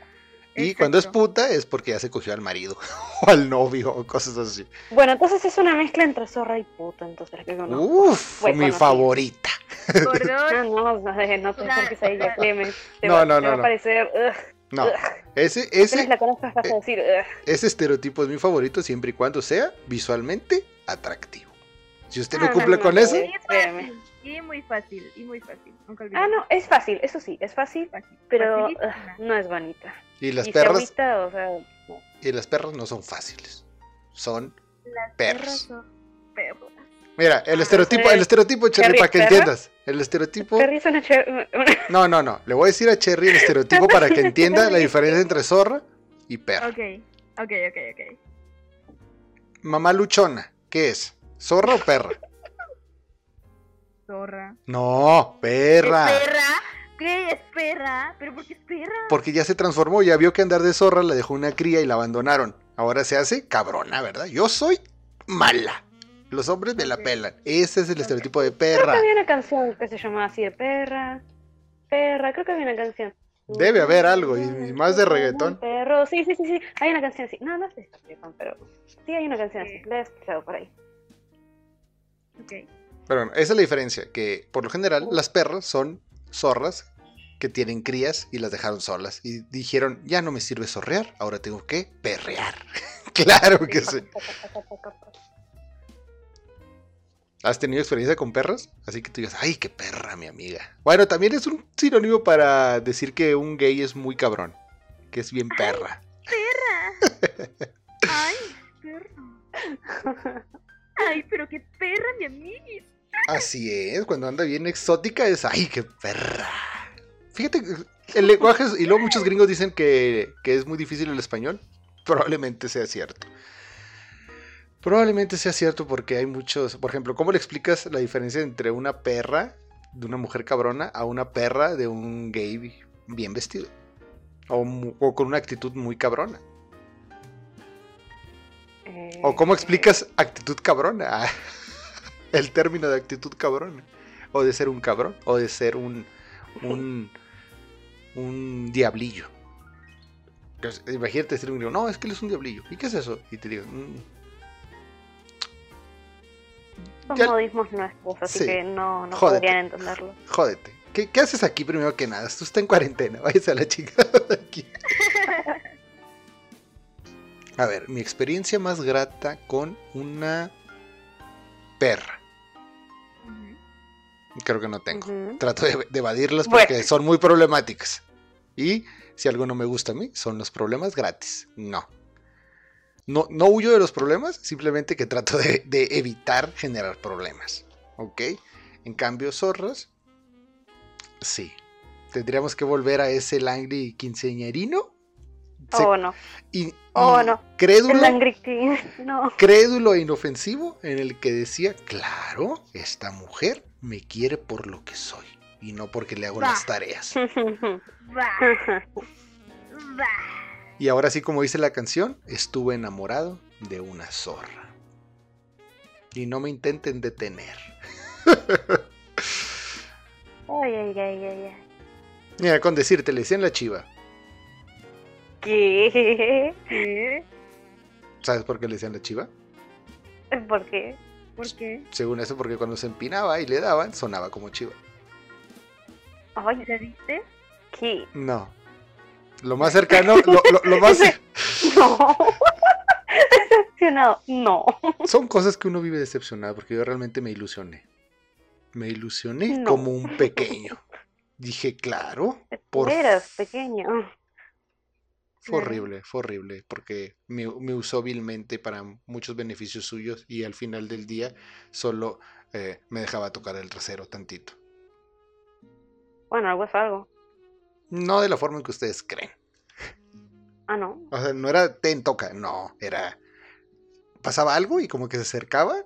Y cuando es puta es porque ya se cogió al marido o al novio o cosas así. Bueno, entonces es una mezcla entre zorra y puta, entonces que conozco. Uf, Fue mi favorita. Ah, no, no, sé, no ella. Te No, va, no, te no, va a no. parecer. ugh, No, ugh. ese, ese, la conozcas vas a eh, decir. ugh. ese estereotipo es mi favorito siempre y cuando sea visualmente atractivo. Si usted no Ah, no, cumple no, con no, eso, Y. Créeme. fácil. Y muy fácil. Y muy fácil. Nunca Ah, no, es fácil, eso sí, es fácil, Fácil. pero ugh, no es bonita. y las y perras, se agüita, o sea, no. y las perras no son fáciles. Son Las perros. perras son perras. Mira, el Ah, estereotipo, el estereotipo, Cherry, para que perra. entiendas. El estereotipo. Es una No, no, no. Le voy a decir a Cherry el estereotipo para que entienda la diferencia entre zorra y perra. Ok. Ok, ok, ok. Mamá luchona, ¿qué es? ¿Zorra o perra? Zorra. No, perra. ¿Es perra? ¿Qué es perra? ¿Pero por qué es perra? Porque ya se transformó, ya vio que andar de zorra la dejó una cría y la abandonaron. Ahora se hace cabrona, ¿verdad? Yo soy mala. Los hombres me la pelan. Ese es el estereotipo de Creo perra. que había una canción que se llamaba así de perra. Perra, creo que había una canción. Debe haber algo, y- y más de reggaetón. Perro, sí, sí, sí, sí. Hay una canción así. No, no sé si es reggaetón, pero sí hay una canción así. Sí. La he escuchado por ahí. Ok. Pero bueno, esa es la diferencia, que por lo general las perras son zorras que tienen crías y las dejaron solas. Y dijeron, ya no me sirve zorrear, ahora tengo que perrear. claro que sí. ¿Has tenido experiencia con perras? Así que tú digas, ay, qué perra, mi amiga. Bueno, también es un sinónimo para decir que un gay es muy cabrón, que es bien perra. ¡Perra! ¡Ay, perro! ¡Ay, pero qué perra, mi amiguis! Así es, cuando anda bien exótica es, ay, qué perra. Fíjate, el lenguaje, es- y luego muchos gringos dicen que, que es muy difícil el español. Probablemente sea cierto. Probablemente sea cierto porque hay muchos, por ejemplo, ¿cómo le explicas la diferencia entre una perra de una mujer cabrona a una perra de un gay bien vestido? O, o con una actitud muy cabrona. ¿O cómo Eh, explicas actitud cabrona? El término de actitud cabrona. O de ser un cabrón. O de ser un. un. un diablillo. Imagínate decir un no, es que él es un diablillo. ¿Y qué es eso? Y te digo, "Mm, Ya- modismos nuestros, así Sí. que no, no Jódete. podrían entenderlo. jódete. ¿Qué, qué haces aquí primero que nada? Tú estás en cuarentena, váyase a la chingada de aquí. A ver, mi experiencia más grata con una perra. Creo que no tengo. Trato de, de evadirlas Bueno. porque son muy problemáticas. Y si algo no me gusta a mí, son los problemas gratis. No. No, no huyo de los problemas, simplemente que trato de, de evitar generar problemas. ¿Ok? En cambio, zorras, sí. Tendríamos que volver a ese Langley quinceañerino. Se- Oh, no. y, Oh, no. Crédulo. No. crédulo e inofensivo en el que decía, claro, esta mujer me quiere por lo que soy y no porque le hago Bah. las tareas. Bah. Y ahora sí, como dice la canción, estuve enamorado de una zorra. Y no me intenten detener. Ay, ay, ay, ay, ay. Mira, con decirte, le decían la chiva. ¿Qué? ¿Qué? ¿Sabes por qué le decían la chiva? ¿Por qué? ¿Por qué? Según eso, porque cuando se empinaba y le daban, sonaba como chiva. Ay, ¿Ya viste? ¿qué? No. Lo más cercano, lo, lo- lo más... No. Decepcionado. No. Son cosas que uno vive decepcionado porque yo realmente me ilusioné. Me ilusioné No. como un pequeño. Dije, claro, por Eras pequeño. Fue Claro. horrible, fue horrible, porque me, me usó vilmente para muchos beneficios suyos y al final del día solo eh, me dejaba tocar el trasero tantito. Bueno, algo es algo. No de la forma en que ustedes creen. Ah, no. O sea, no era ten, toca, no, era... Pasaba algo y como que se acercaba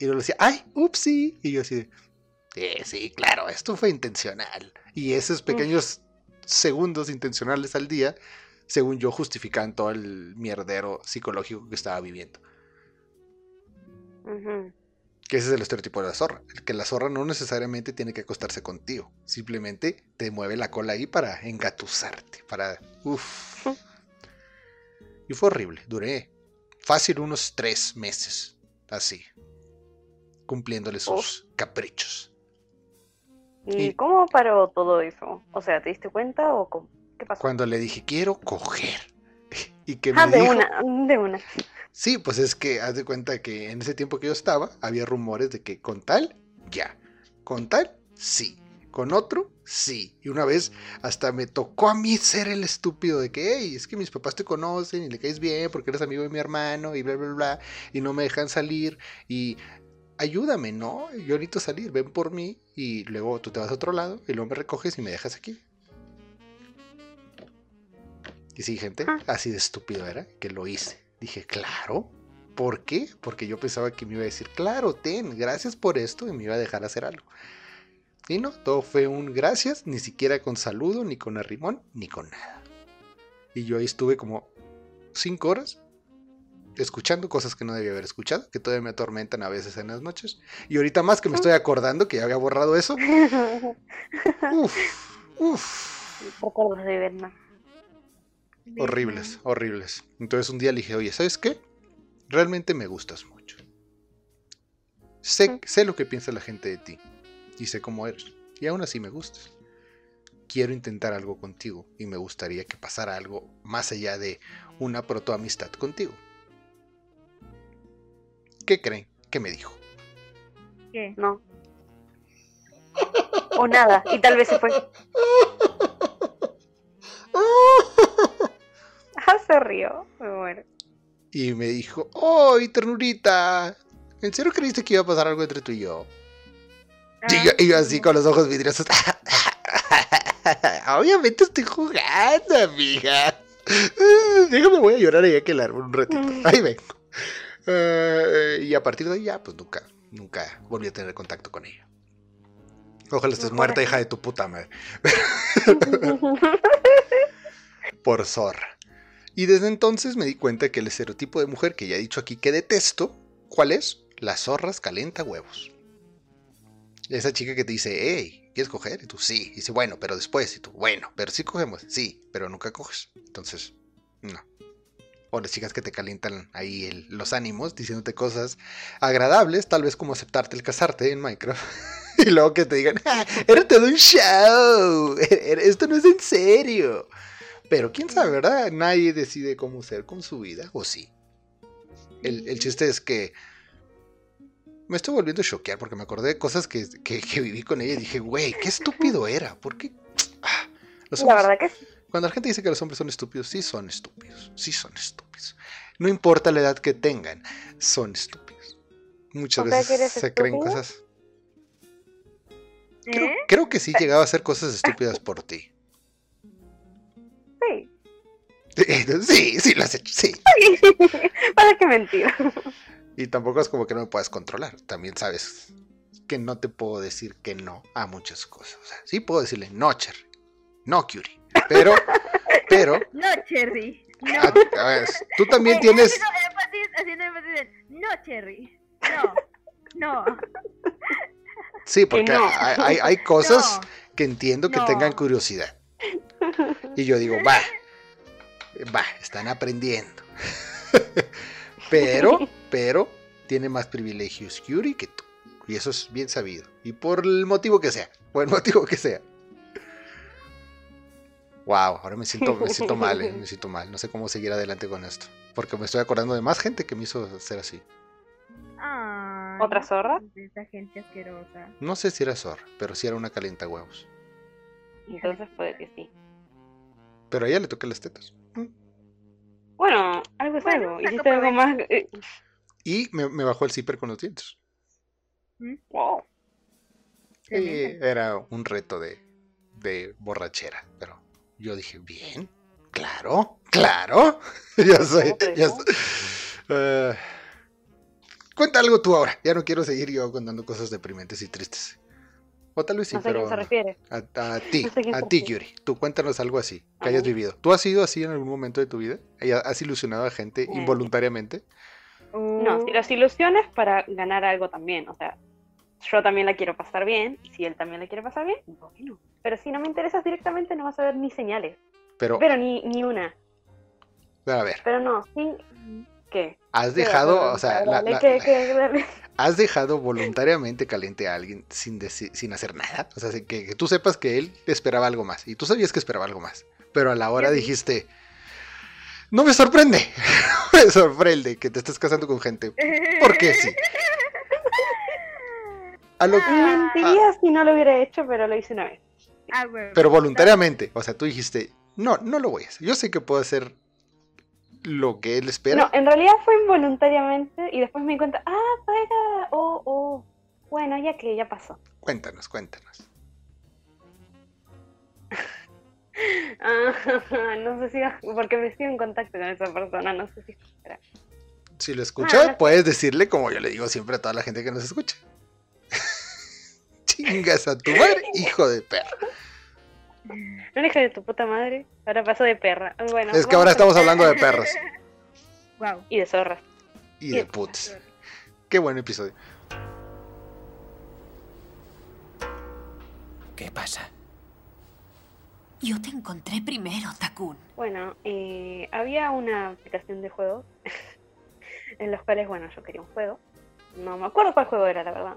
y luego decía, ay, upsi, y yo así, de, "Sí, sí, claro, esto fue intencional. Y esos pequeños segundos intencionales al día, según yo, justificaban todo el mierdero psicológico que estaba viviendo. Que ese es el estereotipo de la zorra. El que la zorra no necesariamente tiene que acostarse contigo. Simplemente te mueve la cola ahí para engatusarte. Para. Uf. Y fue horrible. Duré fácil unos tres meses. Así. Cumpliéndole sus caprichos. ¿Y Y- cómo paró todo eso? O sea, ¿te diste cuenta o cómo? ¿Qué pasó? Cuando le dije, quiero coger. Y que me Ah, de dijo, una, de una. Sí, pues es que haz de cuenta que en ese tiempo que yo estaba, había rumores de que con tal, ya. Con tal, sí. Con otro, sí. Y una vez hasta me tocó a mí ser el estúpido de que, hey, es que mis papás te conocen y le caes bien porque eres amigo de mi hermano y bla, bla, bla. Y no me dejan salir y ayúdame, ¿no? Yo necesito salir, ven por mí y luego tú te vas a otro lado y luego me recoges y me dejas aquí. Y sí, gente, Ah. así de estúpido era que lo hice. Dije, claro. ¿Por qué? Porque yo pensaba que me iba a decir, claro, ten, gracias por esto y me iba a dejar hacer algo. Y no, todo fue un gracias, ni siquiera con saludo, ni con arrimón, ni con nada. Y yo ahí estuve como cinco horas escuchando cosas que no debía haber escuchado, que todavía me atormentan a veces en las noches. Y ahorita más que me estoy acordando que ya había borrado eso. Uf, uf. Recuerdos de Vietnam. Horribles, horribles. Entonces un día le dije, oye, ¿sabes qué? Realmente me gustas mucho. Sé, sé lo que piensa la gente de ti y sé cómo eres. Y aún así me gustas. Quiero intentar algo contigo y me gustaría que pasara algo más allá de una protoamistad contigo. ¿Qué creen? ¿Qué me dijo? ¿Qué? No. O nada, y tal vez se fue. se rió. Me muero. Y me dijo, ¡ay, ternurita! ¿En serio creíste que iba a pasar algo entre tú y yo? Y yo, y yo así con los ojos vidriosos. Obviamente estoy jugando, amiga. Déjame, voy a llorar ahí a que largo un ratito. Ahí vengo. Eh, y a partir de ahí ya, pues nunca, nunca volví a tener contacto con ella. Ojalá estés muerta, hija de tu puta madre. Por zorra. Y desde entonces me di cuenta que el estereotipo de mujer que ya he dicho aquí que detesto, ¿cuál es? Las zorras calenta huevos. Esa chica que te dice, hey, ¿quieres coger? Y tú, sí. Y dice, bueno, pero después. Y tú, bueno, pero sí cogemos. Sí, pero nunca coges. Entonces, no. O las chicas que te calientan ahí los ánimos, diciéndote cosas agradables, tal vez como aceptarte el casarte en Minecraft. y luego que te digan, "Ah, era todo un show. Esto no es en serio. Pero quién sabe, ¿verdad? Nadie decide cómo ser con su vida, o sí. El, el chiste es que me estoy volviendo a choquear porque me acordé de cosas que, que- que viví con ella y dije, güey, qué estúpido era. ¿Por qué? Ah, los La hombres- verdad que sí. cuando la gente dice que los hombres son estúpidos, sí son estúpidos, sí son estúpidos. No importa la edad que tengan, son estúpidos. Muchas ¿O sea, que veces se creen cosas. Creo, ¿Eh? creo que sí llegaba a hacer cosas estúpidas por ti. Sí, sí, lo has hecho, sí. ¿Para qué mentir? Y tampoco es como que no me puedas controlar. También sabes que no te puedo decir que no a muchas cosas. O sea, sí puedo decirle no, Cherry. No, Curie. Pero, pero, No, Cherry. No. a- a ver, tú también Eh, tienes. Haciendo énfasis, haciendo en, no, Cherry. No. No. Sí, porque no. hay, hay- hay cosas No. que entiendo que tengan curiosidad. Y yo digo, va, va, están aprendiendo. pero, pero, tiene más privilegios Curie que tú. Y eso es bien sabido. Y por el motivo que sea, por el motivo que sea. Wow, ahora me siento, me siento mal, eh, me siento mal. No sé cómo seguir adelante con esto. Porque me estoy acordando de más gente que me hizo ser así. Ay, ¿Otra zorra? de Esa gente asquerosa. No sé si era zorra, pero sí era una calienta huevos. Entonces puede que sí. Pero a ella le toqué las tetas. Mm. Bueno, algo es Bueno, algo. Hiciste algo más. eh, Y me, me bajó el zipper con los dientes. wow. Sí, era un reto de, de borrachera, pero yo dije, bien, claro, claro, ya sé. Eh, cuenta algo tú ahora, ya no quiero seguir yo contando cosas deprimentes y tristes. O tal vez sí, no sé a pero quién se refiere. a, a ti, No sé a a ti. Yuri, tú cuéntanos algo así, que A hayas vivido. ¿Tú has sido así en algún momento de tu vida? ¿Has ilusionado a gente involuntariamente? No, si las ilusiones para ganar algo también. O sea, yo también la quiero pasar bien. y Si él también la quiere pasar bien, bueno. Pero si no me interesas directamente, no vas a ver ni señales. Pero, Pero ni, ni una. a ver, Pero no, sí. ¿Qué? has ¿Qué? dejado, o sea, la- la- ¿qué, qué? Dale. ¿Has dejado voluntariamente caliente a alguien sin, sin hacer nada? O sea, que, que tú sepas que él esperaba algo más y tú sabías que esperaba algo más, pero a la hora Sí. dijiste, no me sorprende, me sorprende que te estés casando con gente, porque sí. A lo- Ah. Mentiría si no lo hubiera hecho, pero lo hice una vez. Ah, pero voluntariamente, o sea, tú dijiste, no, no lo voy a hacer, yo sé que puedo hacer lo que él espera. No, en realidad fue involuntariamente y después me di cuenta, ah, para, oh, oh. Bueno, ya que ya pasó. Cuéntanos, cuéntanos. Ah, no sé si, porque me estoy en contacto con esa persona, no sé si. Si lo escucha, Ah, no. puedes decirle como yo le digo siempre a toda la gente que nos escucha. Chingas a tu madre, hijo de perra. No eres hija de tu puta madre, ahora pasó de perra. Bueno, Es que ahora a- estamos hablando de perros Wow. Y de zorras. y de puts. Qué buen episodio. ¿Qué pasa? Yo te encontré primero, Takun. Bueno, eh, había una aplicación de juegos en los cuales, bueno, yo quería un juego. No me acuerdo cuál juego era, la verdad.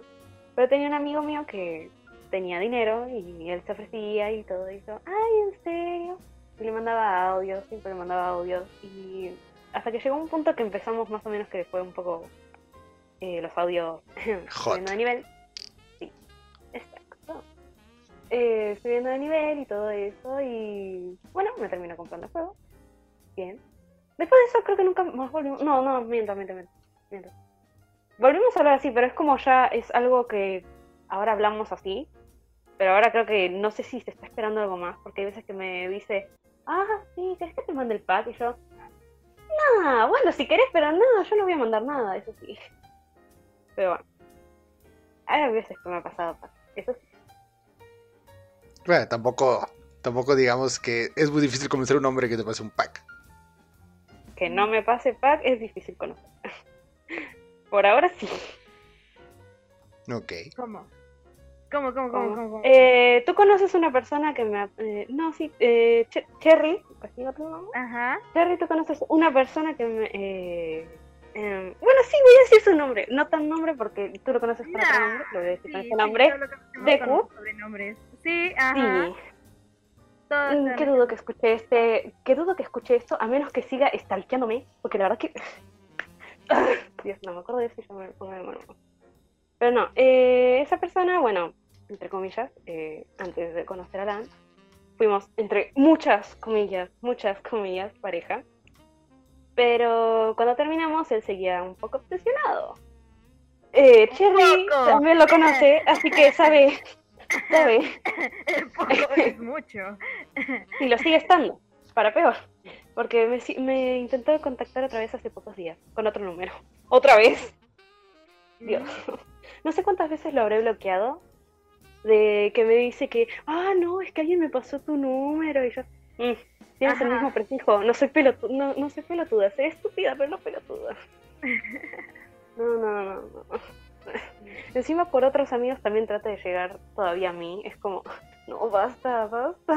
Pero tenía un amigo mío que tenía dinero y él se ofrecía y todo eso. Ay, ¿en serio? Y le mandaba audios, siempre le mandaba audios. Y hasta que llegó un punto que empezamos más o menos que fue un poco eh, los audios subiendo de nivel. Sí, exacto. Eh, subiendo de nivel y todo eso. Y bueno, me terminó comprando el juego. Bien. Después de eso creo que nunca más volvimos. No, no, miento, miento, miento. miento. Volvimos a hablar así, pero es como ya es algo que ahora hablamos así. Pero ahora creo que no sé si se está esperando algo más, porque hay veces que me dice, ah, sí, ¿querés que te mande el pack? Y yo, no, bueno, si querés, pero no, yo no voy a mandar nada, eso sí. Pero bueno, hay veces que me ha pasado, pack, eso sí. Bueno, tampoco, tampoco digamos que es muy difícil convencer a un hombre que te pase un pack. no me pase pack, es difícil conocer. Por ahora sí. Ok. ¿Cómo? ¿Cómo, cómo, cómo, cómo? cómo? Eh, ¿Tú conoces una persona que me... eh, no, sí, eh, Che- Cherry, ¿así va tu nombre? Ajá. Cherry, ¿tú conoces una persona que me... eh, em, bueno, sí, voy a decir su nombre. No tan nombre porque tú lo conoces con otro Nah, nombre. Lo voy a decir con Sí, ese sí, nombre. conocemos Deku. con sobrenombres. Sí, ajá. Sí. Todos Mm, Qué dudo que escuché este, qué dudo que escuché esto, a menos que siga stalkeándome, porque la verdad que Dios, no me acuerdo de eso y ya me pongo de humor. Pero no, eh, esa persona, bueno, entre comillas, eh, antes de conocer a Dan, fuimos entre muchas comillas, muchas comillas, pareja. Pero cuando terminamos, él seguía un poco obsesionado. Eh, Cherry también lo conoce, así que sabe, sabe. Poco es mucho. Y lo sigue estando, para peor. Porque me, me intentó contactar otra vez hace pocos días, con otro número. ¿Otra vez? Dios. No sé cuántas veces lo habré bloqueado. De que me dice que, ah, no, es que alguien me pasó tu número. Y yo, "Mm, tienes el mismo prefijo. No soy pelotuda, no, no soy pelotuda. Soy estúpida, pero no pelotuda. No, no, no, no. Encima por otros amigos también trata de llegar todavía a mí. Es como, no, basta, basta.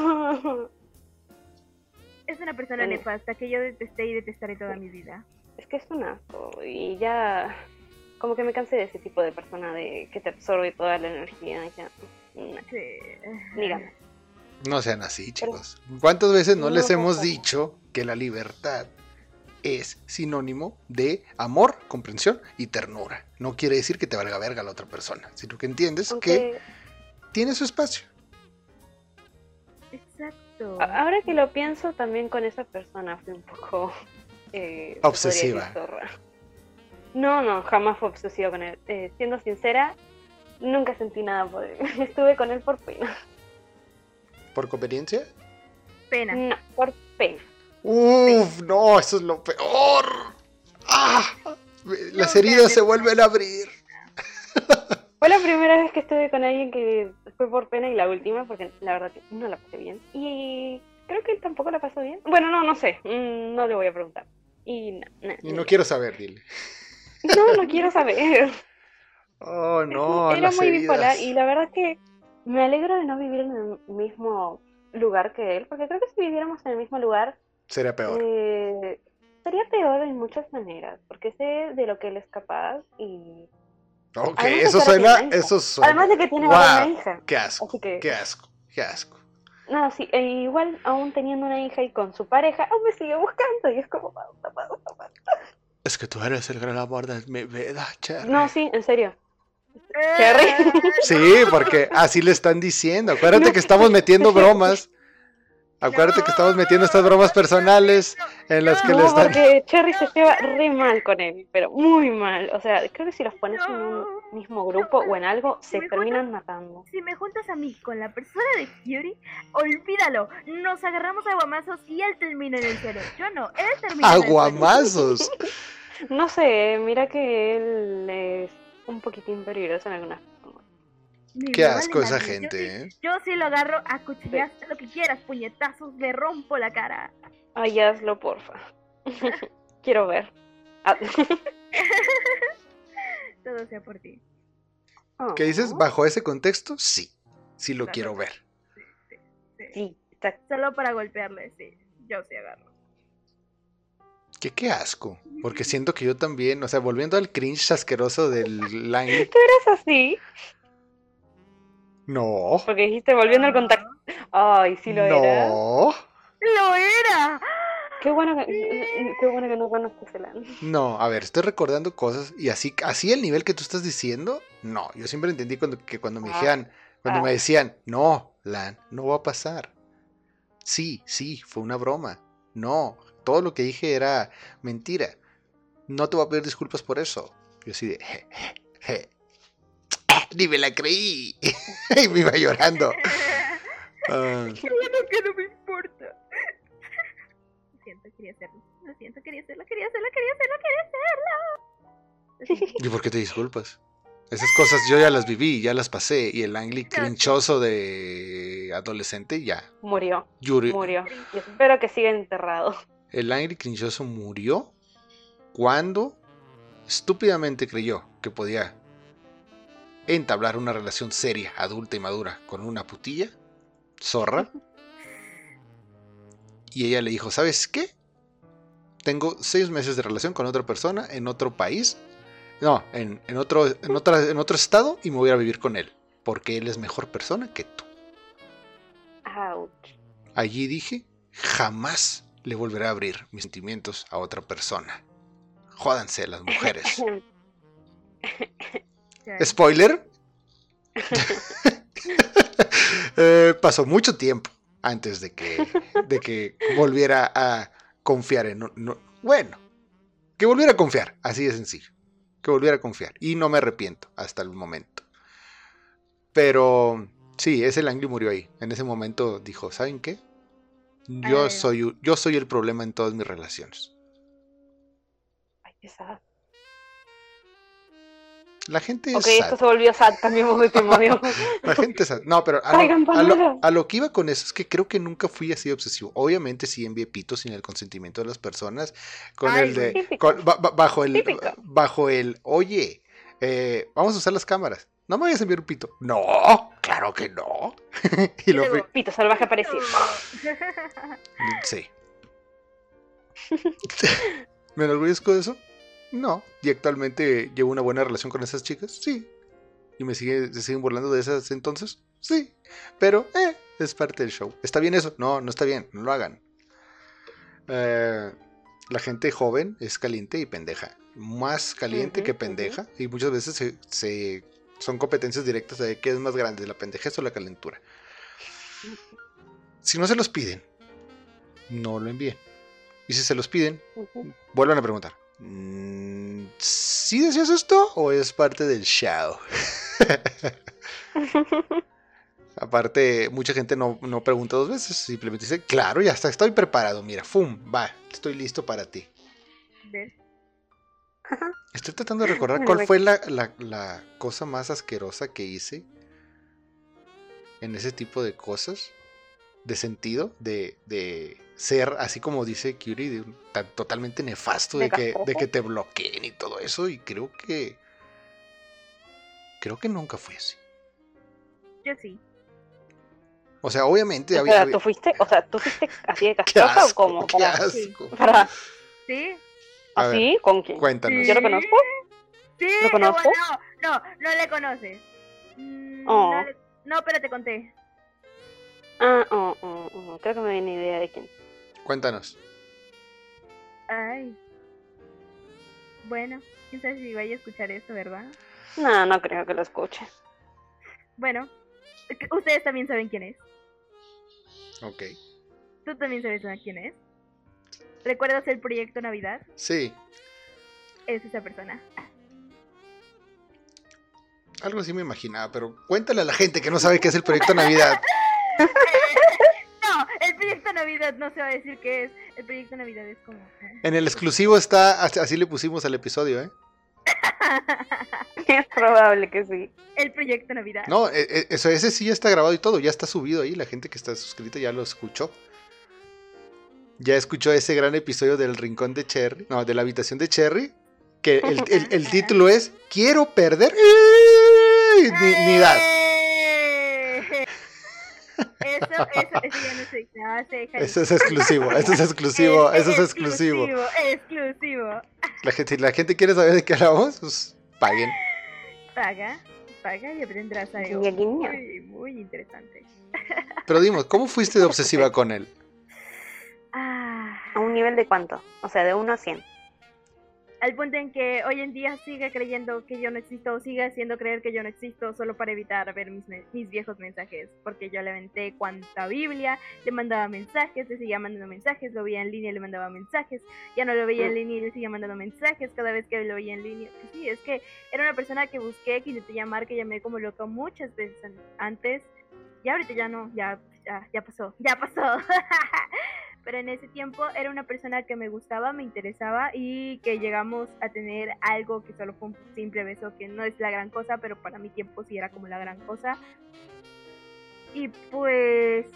Es una persona nefasta que yo detesté y detestaré toda mi vida. Es que es un asco y ya como que me cansé de ese tipo de persona de que te absorbe toda la energía. Ya, no, Sí. ni ganas. No sean así, chicos. ¿Cuántas veces no, No, les hemos dicho que la libertad es sinónimo de amor, comprensión y ternura? No quiere decir que te valga verga la otra persona, sino que entiendes que tiene su espacio. Exacto. ahora que lo pienso, también con esa persona fui un poco eh, Obsesiva. No, no, jamás fue obsesiva con él. Eh, siendo sincera, nunca sentí nada por él. Estuve con él por pena. ¿Por conveniencia? Pena. No, por pena. Uf, no, eso es lo peor. ¡Ah! Las No, heridas se vuelven a abrir. Fue la primera vez que estuve con alguien que fue por pena y la última, porque la verdad que no la pasé bien. Y creo que él tampoco la pasó bien. Bueno, no, no sé. Mm, No le voy a preguntar. Y no, no, Y no quiero saber, dile. No, no quiero saber. Oh, no, Era muy heridas. bipolar y la verdad que me alegro de no vivir en el mismo lugar que él, porque creo que si viviéramos en el mismo lugar, Sería peor. eh, sería peor en muchas maneras, porque sé de lo que él es capaz y Ok, eso suena, eso además de que tiene Wow, una hija. Qué asco, Así que qué asco, qué asco. No, sí, e igual aún teniendo una hija y con su pareja, aún me sigue buscando y es como. Es que tú eres el gran amor de mi vida, Cherry. No, sí, en serio. Eh, Cherry. Sí, porque así le están diciendo. Acuérdate que estamos metiendo bromas. Acuérdate que estamos metiendo estas bromas personales en las que le No, están. porque Cherry se lleva re mal con él, pero muy mal. O sea, creo que si los pones en un. Mismo grupo o en algo, se terminan matando. Si me juntas a mí con la persona de Kyuri, olvídalo. Nos agarramos a guamazos y él termina en el cielo. Yo no, él termina en el cielo. Aguamazos. No sé, mira que él es un poquitín peligroso en algunas formas. Ni Qué asco esa yo gente, sí- ¿eh? Yo sí lo agarro a cuchillas, lo que quieras, puñetazos, le rompo la cara. Ay, hazlo, porfa. Quiero ver. Todo sea por ti. ¿Qué dices? Oh, ¿Bajo ese contexto? Sí. Sí lo Claro. quiero ver. Sí, sí, sí. Sí, está Solo para golpearle, sí. Yo sí agarro. Que qué asco. Porque siento que yo también, o sea, volviendo al cringe asqueroso del Langley. ¿Tú eras así? No. Porque dijiste volviendo al contacto. Ay, sí lo era. No. ¡Lo era! Qué bueno que, qué bueno que no. No, a ver, estoy recordando cosas y así, así el nivel que tú estás diciendo, no. Yo siempre entendí cuando, que cuando me Ah. decían, cuando Ah. me decían, no, Lan, no va a pasar. Sí, sí, fue una broma. No, todo lo que dije era mentira. No te voy a pedir disculpas por eso. Yo así de, je, je, je. Ni me la creí. y me iba llorando. Ah, Qué bueno que no me quería hacerlo. Lo siento, quería hacerlo, quería hacerlo, quería hacerlo, quería hacerlo. ¿Y por qué te disculpas? Esas cosas yo ya las viví, ya las pasé. Y el Angli crinchoso de adolescente ya. Murió, Yuri. murió. Y espero que siga enterrado. El Angry Crinchoso murió cuando estúpidamente creyó que podía entablar una relación seria, adulta y madura con una putilla, zorra. Y ella le dijo, ¿sabes qué? Tengo seis meses de relación con otra persona en otro país. No, en, en otro, en, otra, en otro estado y me voy a vivir con él. Porque él es mejor persona que tú. Ouch. Allí dije, jamás le volveré a abrir mis sentimientos a otra persona. Jódanse las mujeres. Spoiler. Eh, pasó mucho tiempo antes de que, de que volviera a confiar en... no- no- bueno, que volviera a confiar, así de sencillo. Que volviera a confiar. Y no me arrepiento hasta el momento. Pero sí, ese Langley murió ahí. En ese momento dijo, ¿saben qué? Yo soy, yo soy el problema en todas mis relaciones. Ay, qué sad. La gente es Ok, sad. esto se volvió sad, de tema, Dios. La gente es- No, pero a Traigan lo, a, lo, palabras. a lo que iba con eso es que creo que nunca fui así de obsesivo. Obviamente sí envié pitos sin el consentimiento de las personas. Con Ay, el de. típico. con- ba- ba- bajo el. Típico. Bajo el. Oye, eh, vamos a usar las cámaras. No me vayas a enviar un pito. No, claro que no. y lo fui. luego- Pito salvaje aparecido. Sí. ¿Me enorgullezco de eso? No. ¿Y actualmente llevo una buena relación con esas chicas? Sí. ¿Y me sigue, se siguen burlando de esas entonces? Sí. Pero, eh, es parte del show. ¿Está bien eso? No, no está bien. No lo hagan. Eh, la gente joven es caliente y pendeja. Más caliente que pendeja. Y muchas veces se, se- son competencias directas de qué es más grande, la pendejez o la calentura. Si no se los piden, no lo envíen. Y si se los piden, vuelvan a preguntar. "Mm, ¿Sí decías esto o es parte del show? Aparte, mucha gente no, no pregunta dos veces, simplemente dice, claro, ya está, estoy preparado, mira, ¡fum! Va, estoy listo para ti. ¿Ves? Estoy tratando de recordar cuál fue la, la- la cosa más asquerosa que hice en ese tipo de cosas, de sentido, de, de ser, así como dice Curie, de un- tan totalmente nefasto, de ¿De que, de que te bloqueen y todo eso, y creo que... Creo que nunca fui así. Yo sí. O sea, obviamente había... Había- ¿tú fuiste, o sea, tú fuiste así de ¡Qué castrosa o cómo? ¡Qué Para, asco! para, ¿Sí? A ver, ¿así? ¿Con quién? Cuéntanos. ¿Yo lo conozco? Sí, ¿Lo conozco? No, no, no le conoces. Mm, Oh. No, le- no, pero te conté. Ah, oh, oh, oh, creo que me viene idea de quién. Cuéntanos. Ay. Bueno, quién sabe si vaya a escuchar eso, ¿verdad? No, no creo que lo escuche. Bueno, ustedes también saben quién es. Ok. Tú también sabes quién es. ¿Recuerdas el proyecto Navidad? Sí, Es esa persona. algo así me imaginaba, pero cuéntale a la gente que no sabe qué es el proyecto Navidad. Proyecto Navidad no se va a decir qué es. El proyecto Navidad es como. En el exclusivo está, así le pusimos al episodio, ¿eh? Es probable que sí. el proyecto Navidad. No, e- e- eso, ese sí ya está grabado y todo, ya está subido ahí, la gente que está suscrita ya lo escuchó. Ya escuchó ese gran episodio del Rincón de Cherry, no, de la habitación de Cherry, que el, el- el título es Quiero perder mi edad. ¡Eh! Eso, eso, eso ya no se, Eso es exclusivo, eso es exclusivo, Es- eso es exclusivo. Exclusivo, exclusivo. La gente, la gente quiere saber de qué hablamos, pues paguen. Paga, paga y aprenderás algo muy, muy interesante. Pero dimos, ¿cómo fuiste de obsesiva con él? Ah, ¿A un nivel de cuánto? O sea, de 1 a 100. Al punto en que hoy en día sigue creyendo que yo no existo, sigue haciendo creer que yo no existo solo para evitar ver mis, mis viejos mensajes, porque yo le aventé cuanta Biblia, le mandaba mensajes, le seguía mandando mensajes, lo veía en línea, le mandaba mensajes, ya no lo veía en línea y le seguía mandando mensajes cada vez que lo veía en línea. Sí, es que era una persona que busqué, que intenté llamar, que llamé como loca muchas veces an- antes, y ahorita ya no, ya, ya, ya pasó, ya pasó. pero en ese tiempo era una persona que me gustaba, me interesaba y que llegamos a tener algo que solo fue un simple beso, que no es la gran cosa, pero para mi tiempo sí era como la gran cosa. Y pues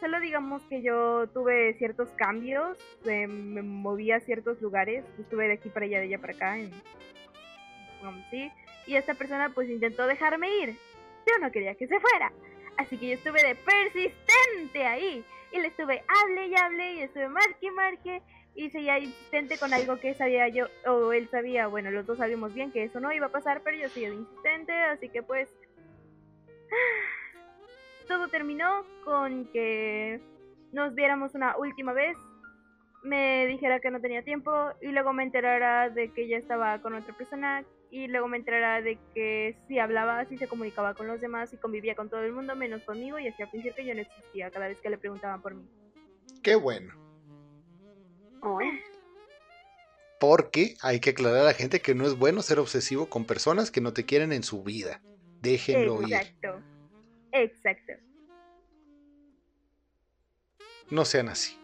solo digamos que yo tuve ciertos cambios, eh, me moví a ciertos lugares, estuve de aquí para allá, de allá para acá, en, sí, y esta persona pues intentó dejarme ir. Yo no quería que se fuera, así que yo estuve de persistente ahí, y le estuve hable y hable, y estuve marque y marque, y seguía insistente con algo que sabía yo, o él sabía, bueno, los dos sabíamos bien que eso no iba a pasar, pero yo seguía insistente, así que pues todo terminó con que nos viéramos una última vez, me dijera que no tenía tiempo y luego me enterara de que ella estaba con otra persona y luego me enterara de que si hablaba, si se comunicaba con los demás y convivía con todo el mundo menos conmigo y hacía fingir que yo no existía cada vez que le preguntaban por mí. Qué bueno. Porque hay que aclarar a la gente que no es bueno ser obsesivo con personas que no te quieren en su vida. Déjenlo ir. Exacto. Exacto. No sean así.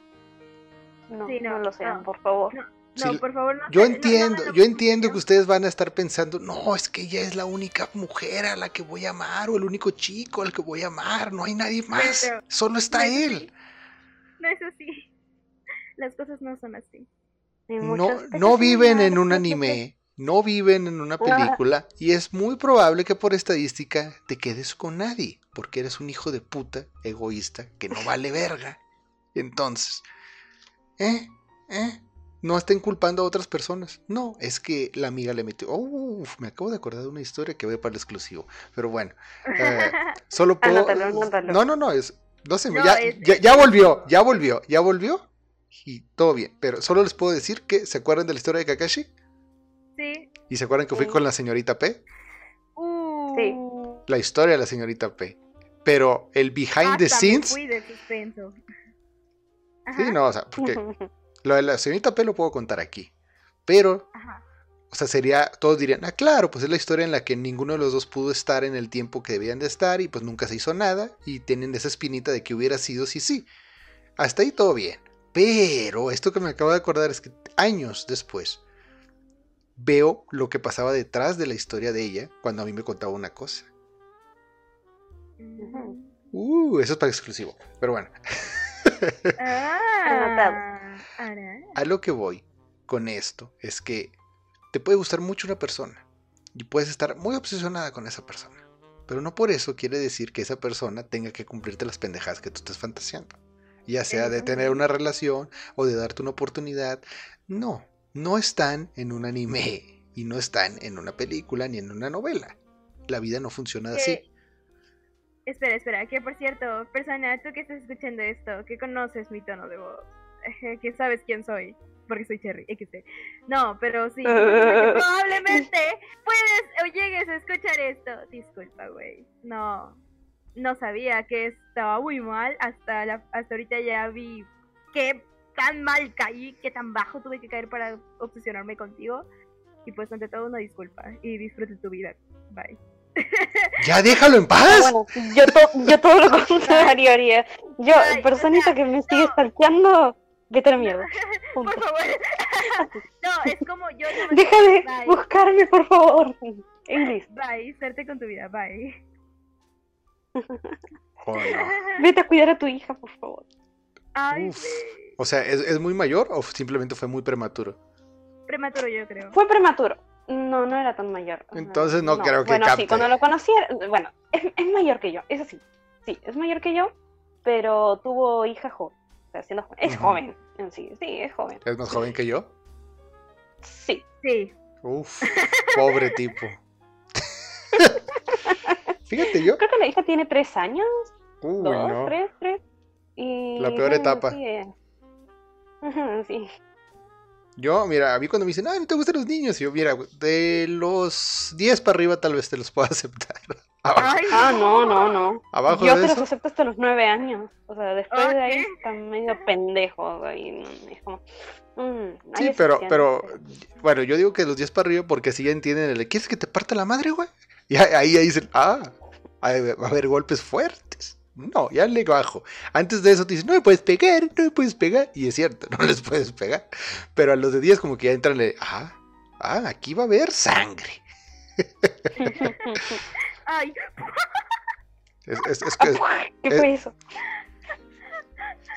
No, Sí, no, no lo sean, no. por favor. No, Sí, no, por favor, no. Yo no- no entiendo, yo entiendo que ustedes van a estar pensando, no, es que ella es la única mujer a la que voy a amar o el único chico al que voy a amar, no hay nadie más, Pero- solo está no es él. así. No es así. Las cosas no son así. No, no viven en un anime, no viven en una película y es muy probable que por estadística te quedes con nadie, porque eres un hijo de puta egoísta que no vale verga. Entonces, ¿eh? ¿eh? No estén culpando a otras personas. No, es que la amiga le metió. Uf, me acabo de acordar de una historia que voy para el exclusivo. Pero bueno, eh, solo puedo. Anótalo, anótalo. No, no, no, es. No ya, es- ya, ya volvió, ya volvió, ya volvió. Y todo bien. Pero solo les puedo decir que se acuerdan de la historia de Kakashi. sí. Y se acuerdan que fui Sí. con la señorita P. Uh, Sí. La historia de la señorita P. Pero el behind the hasta me scenes. fui de suspenso. Sí, no, o sea, porque lo de la señorita P lo puedo contar aquí. Pero ajá. O sea, sería, todos dirían, ah, claro, pues es la historia en la que ninguno de los dos pudo estar en el tiempo que debían de estar y pues nunca se hizo nada y tienen esa espinita de que hubiera sido sí, sí. Hasta ahí todo bien. Pero esto que me acabo de acordar es que años después veo lo que pasaba detrás de la historia de ella cuando a mí me contaba una cosa. Uh, eso es para exclusivo. Pero bueno, Ah, a lo que voy con esto es que te puede gustar mucho una persona y puedes estar muy obsesionada con esa persona. Pero no por eso quiere decir que esa persona tenga que cumplirte las pendejadas que tú estás fantaseando. Ya sea de tener una relación o de darte una oportunidad. No, no están en un anime y no están en una película ni en una novela. La vida no funciona así. Que- Espera, espera, que por cierto, persona, tú que estás escuchando esto, que conoces mi tono de voz, que sabes quién soy, porque soy Cherry, XD. No, pero sí, probablemente puedes o llegues a escuchar esto. Disculpa, güey. No, no sabía que estaba muy mal, hasta, la, hasta ahorita ya vi qué tan mal caí, qué tan bajo tuve que caer para obsesionarme contigo. Y pues ante todo una disculpa y disfrute tu vida. Bye. ¡Ya déjalo en paz! bueno, yo, to- yo todo lo contrario haría. Yo, Ay, personita que me sigue stalkeando, vete a la mierda. Punto. Por favor. no, es como yo no Deja de Bye. buscarme, por favor. English, Bye, suerte con tu vida, bye. Oh, no. vete a cuidar a tu hija, por favor. Ay, Uf. O sea, ¿es, es muy mayor o simplemente fue muy prematuro? Prematuro yo creo. Fue prematuro. No, no era tan mayor. Entonces no creo que Bueno, capte. sí, cuando lo conocí, era- bueno, es, es mayor que yo, eso sí. Sí, es mayor que yo, pero tuvo hija joven. O sea, siendo joven. Es joven en sí, sí, es joven. ¿Es más joven que yo? Sí. Sí. Uf, pobre tipo. Fíjate yo. Creo que la hija tiene tres años, Uy, dos, no. tres, tres. Y, La peor etapa. Sí, sí. Yo, mira, a mí cuando me dicen, ay, no te gustan los niños, y yo, mira, de los 10 para arriba tal vez te los pueda aceptar. Ay, Ah, no, no, no. abajo Yo de te los acepto hasta los nueve años. O sea, después de ahí están medio pendejos. Ahí, mm, es como. mm, Sí, pero, pero, bueno, yo digo que de los 10 para arriba porque si ya entienden el, ¿quieres que te parta la madre, güey? Y ahí, ahí dicen, ah, ahí va a haber golpes fuertes. No, ya le bajo. Antes de eso te dicen, no me puedes pegar, no me puedes pegar. Y es cierto, no les puedes pegar. Pero a los de 10 como que ya entran, de, ah, ah, aquí va a haber sangre. Ay, Es, es- es que- ¿Qué fue eso?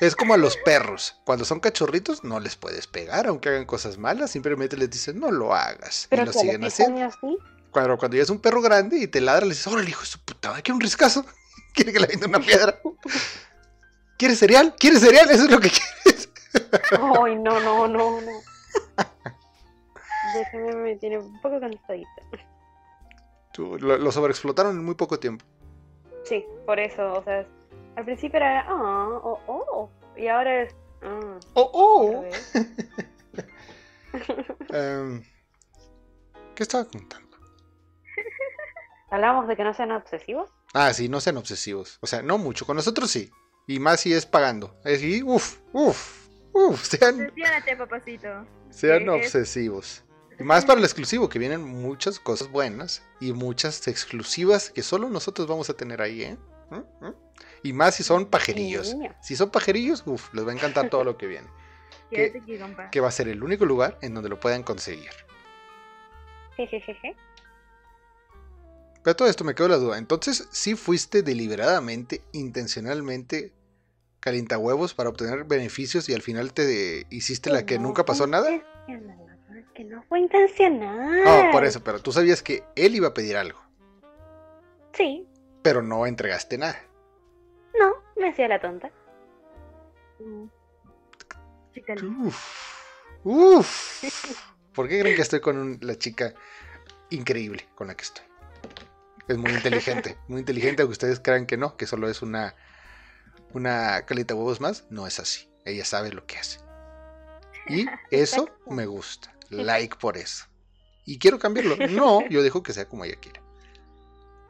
Es como a los perros. Cuando son cachorritos, no les puedes pegar, aunque hagan cosas malas. Simplemente les dices, no lo hagas. Pero y lo siguen haciendo. años sí. Cuando, cuando ya es un perro grande y te ladra, le dices, órale, hijo de su puta, madre, quiere un riscazo. Quiere que le venda una piedra. ¿Quieres cereal? ¿Quieres cereal? Eso es lo que quieres. Ay, no, no, no, no. Déjame, me tiene un poco cansadita. Tú, Lo, lo sobreexplotaron en muy poco tiempo. Sí, por eso, o sea, al principio era, ah, oh, oh, y ahora es, ah, ¡Oh, oh! Em, ¿Qué estaba contando? Hablamos de que no sean obsesivos. Ah, sí, no sean obsesivos. O sea, no mucho. Con nosotros sí. Y más si es pagando. Así, uff, uff, uff. Sean, papacito. sean es- obsesivos. Y más para el exclusivo, que vienen muchas cosas buenas y muchas exclusivas que solo nosotros vamos a tener ahí, ¿eh? ¿Mm? ¿Mm? Y más si son pajerillos. Si son pajerillos, uff, les va a encantar todo lo que viene. Aquí, compa. Que va a ser el único lugar en donde lo puedan conseguir. Jejejeje. Pero todo esto me quedó la duda. Entonces, ¿sí fuiste deliberadamente, intencionalmente calientahuevos para obtener beneficios y al final te hiciste la que no nunca pasó nada? Que no fue intencional. No, por eso, pero tú sabías que él iba a pedir algo, Sí, pero no entregaste nada. no, me hacía la tonta. Uf, uf. ¿Por qué creen que estoy con un- la chica increíble con la que estoy? Es muy inteligente, muy inteligente, aunque ustedes crean que no, que solo es una, una calita huevos más. No es así. Ella sabe lo que hace. Y eso me gusta. Like por eso. Y quiero cambiarlo. No, yo dejo que sea como ella quiera.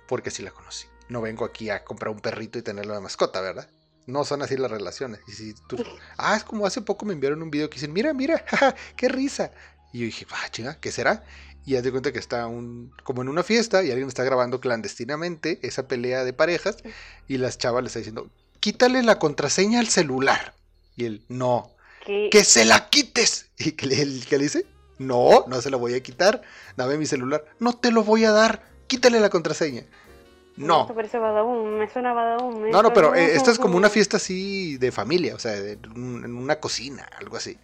Porque así la conocí. No vengo aquí a comprar un perrito y tenerlo de mascota, ¿verdad? No son así las relaciones. Y si tú... Ah, es como hace poco me enviaron un video que dicen, mira, mira, jaja, qué risa. Y yo dije, ah, chinga, ¿qué será? Y haz de cuenta que está un, como en una fiesta y alguien está grabando clandestinamente esa pelea de parejas y las chavas le está diciendo, quítale la contraseña al celular. Y él, no, Que, que se la quites. Y que le, el que le dice, no, no se la voy a quitar. Dame mi celular. No te lo voy a dar. Quítale la contraseña. No. Esto parece me suena me No, no, pero eh, esta es como una fiesta así de familia, o sea, en una cocina, algo así.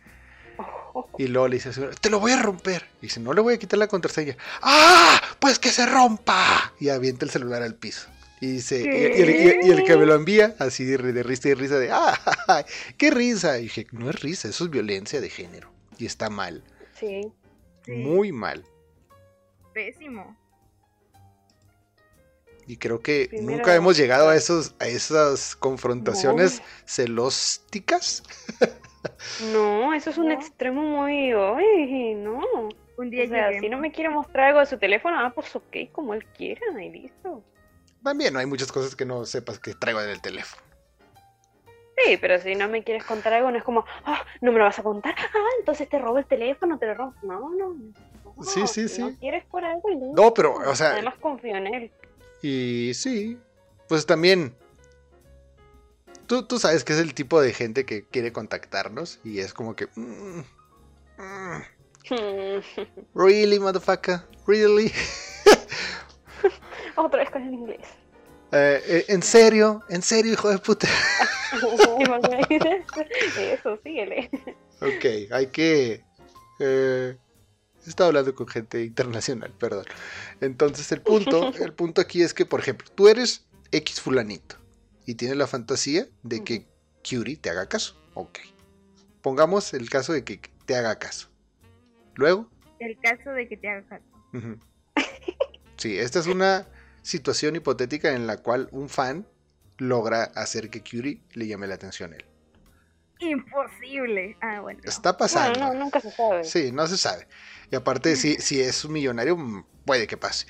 Y luego le dice, al señor, te lo voy a romper. Y dice, no le voy a quitar la contraseña. ¡Ah! Pues que se rompa. Y avienta el celular al piso. Y dice, y, y el, y- y el que me lo envía, así de, de risa y risa de, ¡ah! ¡Qué risa! Y dije, no es risa, eso es violencia de género. Y está mal, Sí, Sí, muy mal. Pésimo. Y creo que Primero- nunca hemos llegado a esos, a esas confrontaciones celósticas. no, eso es un No. extremo muy, ay, no. Un día O sea, si no me quiere mostrar algo de su teléfono, ah, pues ok, como él quiera, y listo. También no hay muchas cosas que no sepas que traigo en el teléfono. Sí, pero si no me quieres contar algo, no es como, ah, no me lo vas a contar, ah, entonces te robo el teléfono, te lo robo. No, no. no, Sí, sí, si sí. No quieres por algo, y listo. No, pero, o sea, Además confío en él. y sí, pues también. Tú, tú sabes que es el tipo de gente que quiere contactarnos y es como que. mm, mm, really, motherfucker, really. Otra vez con el inglés. Eh, eh, en serio, en serio, hijo de puta. Eso, síguele. Ok, hay que. Eh, he estado hablando con gente internacional, perdón. Entonces, el punto, el punto aquí es que, por ejemplo, tú eres X fulanito y tienes la fantasía de que Curie te haga caso. Ok. Pongamos el caso de que te haga caso. Luego. El caso de que te haga caso. Sí, esta es una situación hipotética en la cual un fan logra hacer que Curie le llame la atención a él. Imposible. Ah, bueno. Está pasando. Bueno, no, nunca se sabe. Sí, no se sabe. Y aparte, si, si es un millonario, mm, puede que pase.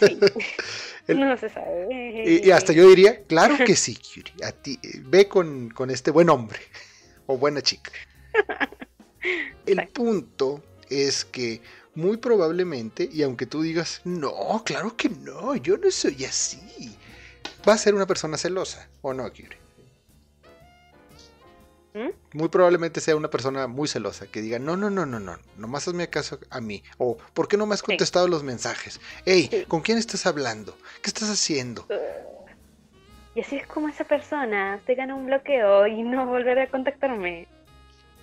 Sí. El- No se sabe. Y, y hasta yo diría, claro que sí, Curie. A ti, ve con, con este buen hombre o buena chica. El punto es que muy probablemente, y aunque tú digas, no, claro que no, yo no soy así, va a ser una persona celosa, ¿o no, Curie? ¿Mm? Muy probablemente sea una persona muy celosa que diga, no, no, no, no, no, nomás hazme caso a mí. O, ¿por qué no me has Sí. contestado los mensajes? Hey, Sí. ¿con quién estás hablando? ¿Qué estás haciendo? Y así es como esa persona se gana un bloqueo y no volverá a contactarme.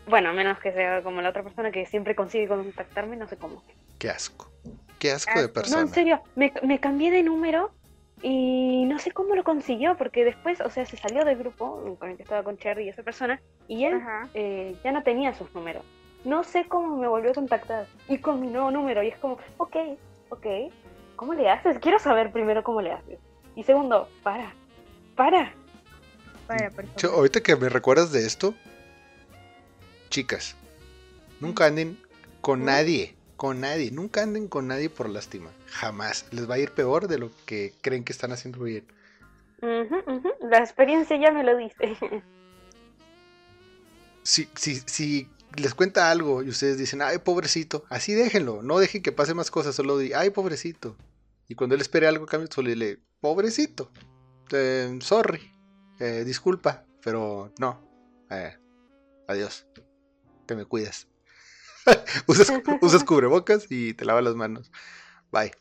Bueno, a menos que sea como la otra persona que siempre consigue contactarme, no sé cómo. Qué asco. Qué asco de persona. No, en serio, me, me cambié de número y no sé cómo lo consiguió, porque después, o sea, se salió del grupo con el que estaba con Cherry y esa persona, y él eh, ya no tenía sus números. No sé cómo me volvió a contactar. Y con mi nuevo número, y es como, ok, ok, ¿cómo le haces? Quiero saber primero cómo le haces. Y segundo, para, para. Persona. Yo, ahorita que me recuerdas de esto, chicas, nunca anden con ¿Mm? nadie, con nadie, nunca anden con nadie por lástima, jamás. Les va a ir peor de lo que creen que están haciendo bien. La experiencia ya me lo dice. Si, si, si les cuenta algo y ustedes dicen, ay, pobrecito, así déjenlo, no dejen que pase más cosas, solo di, ay, pobrecito. Y cuando él espere algo, cambio, solo dile, pobrecito, eh, sorry, eh, disculpa, pero no, eh, adiós, te me cuidas. usas, usas cubrebocas y te lavas las manos. Bye.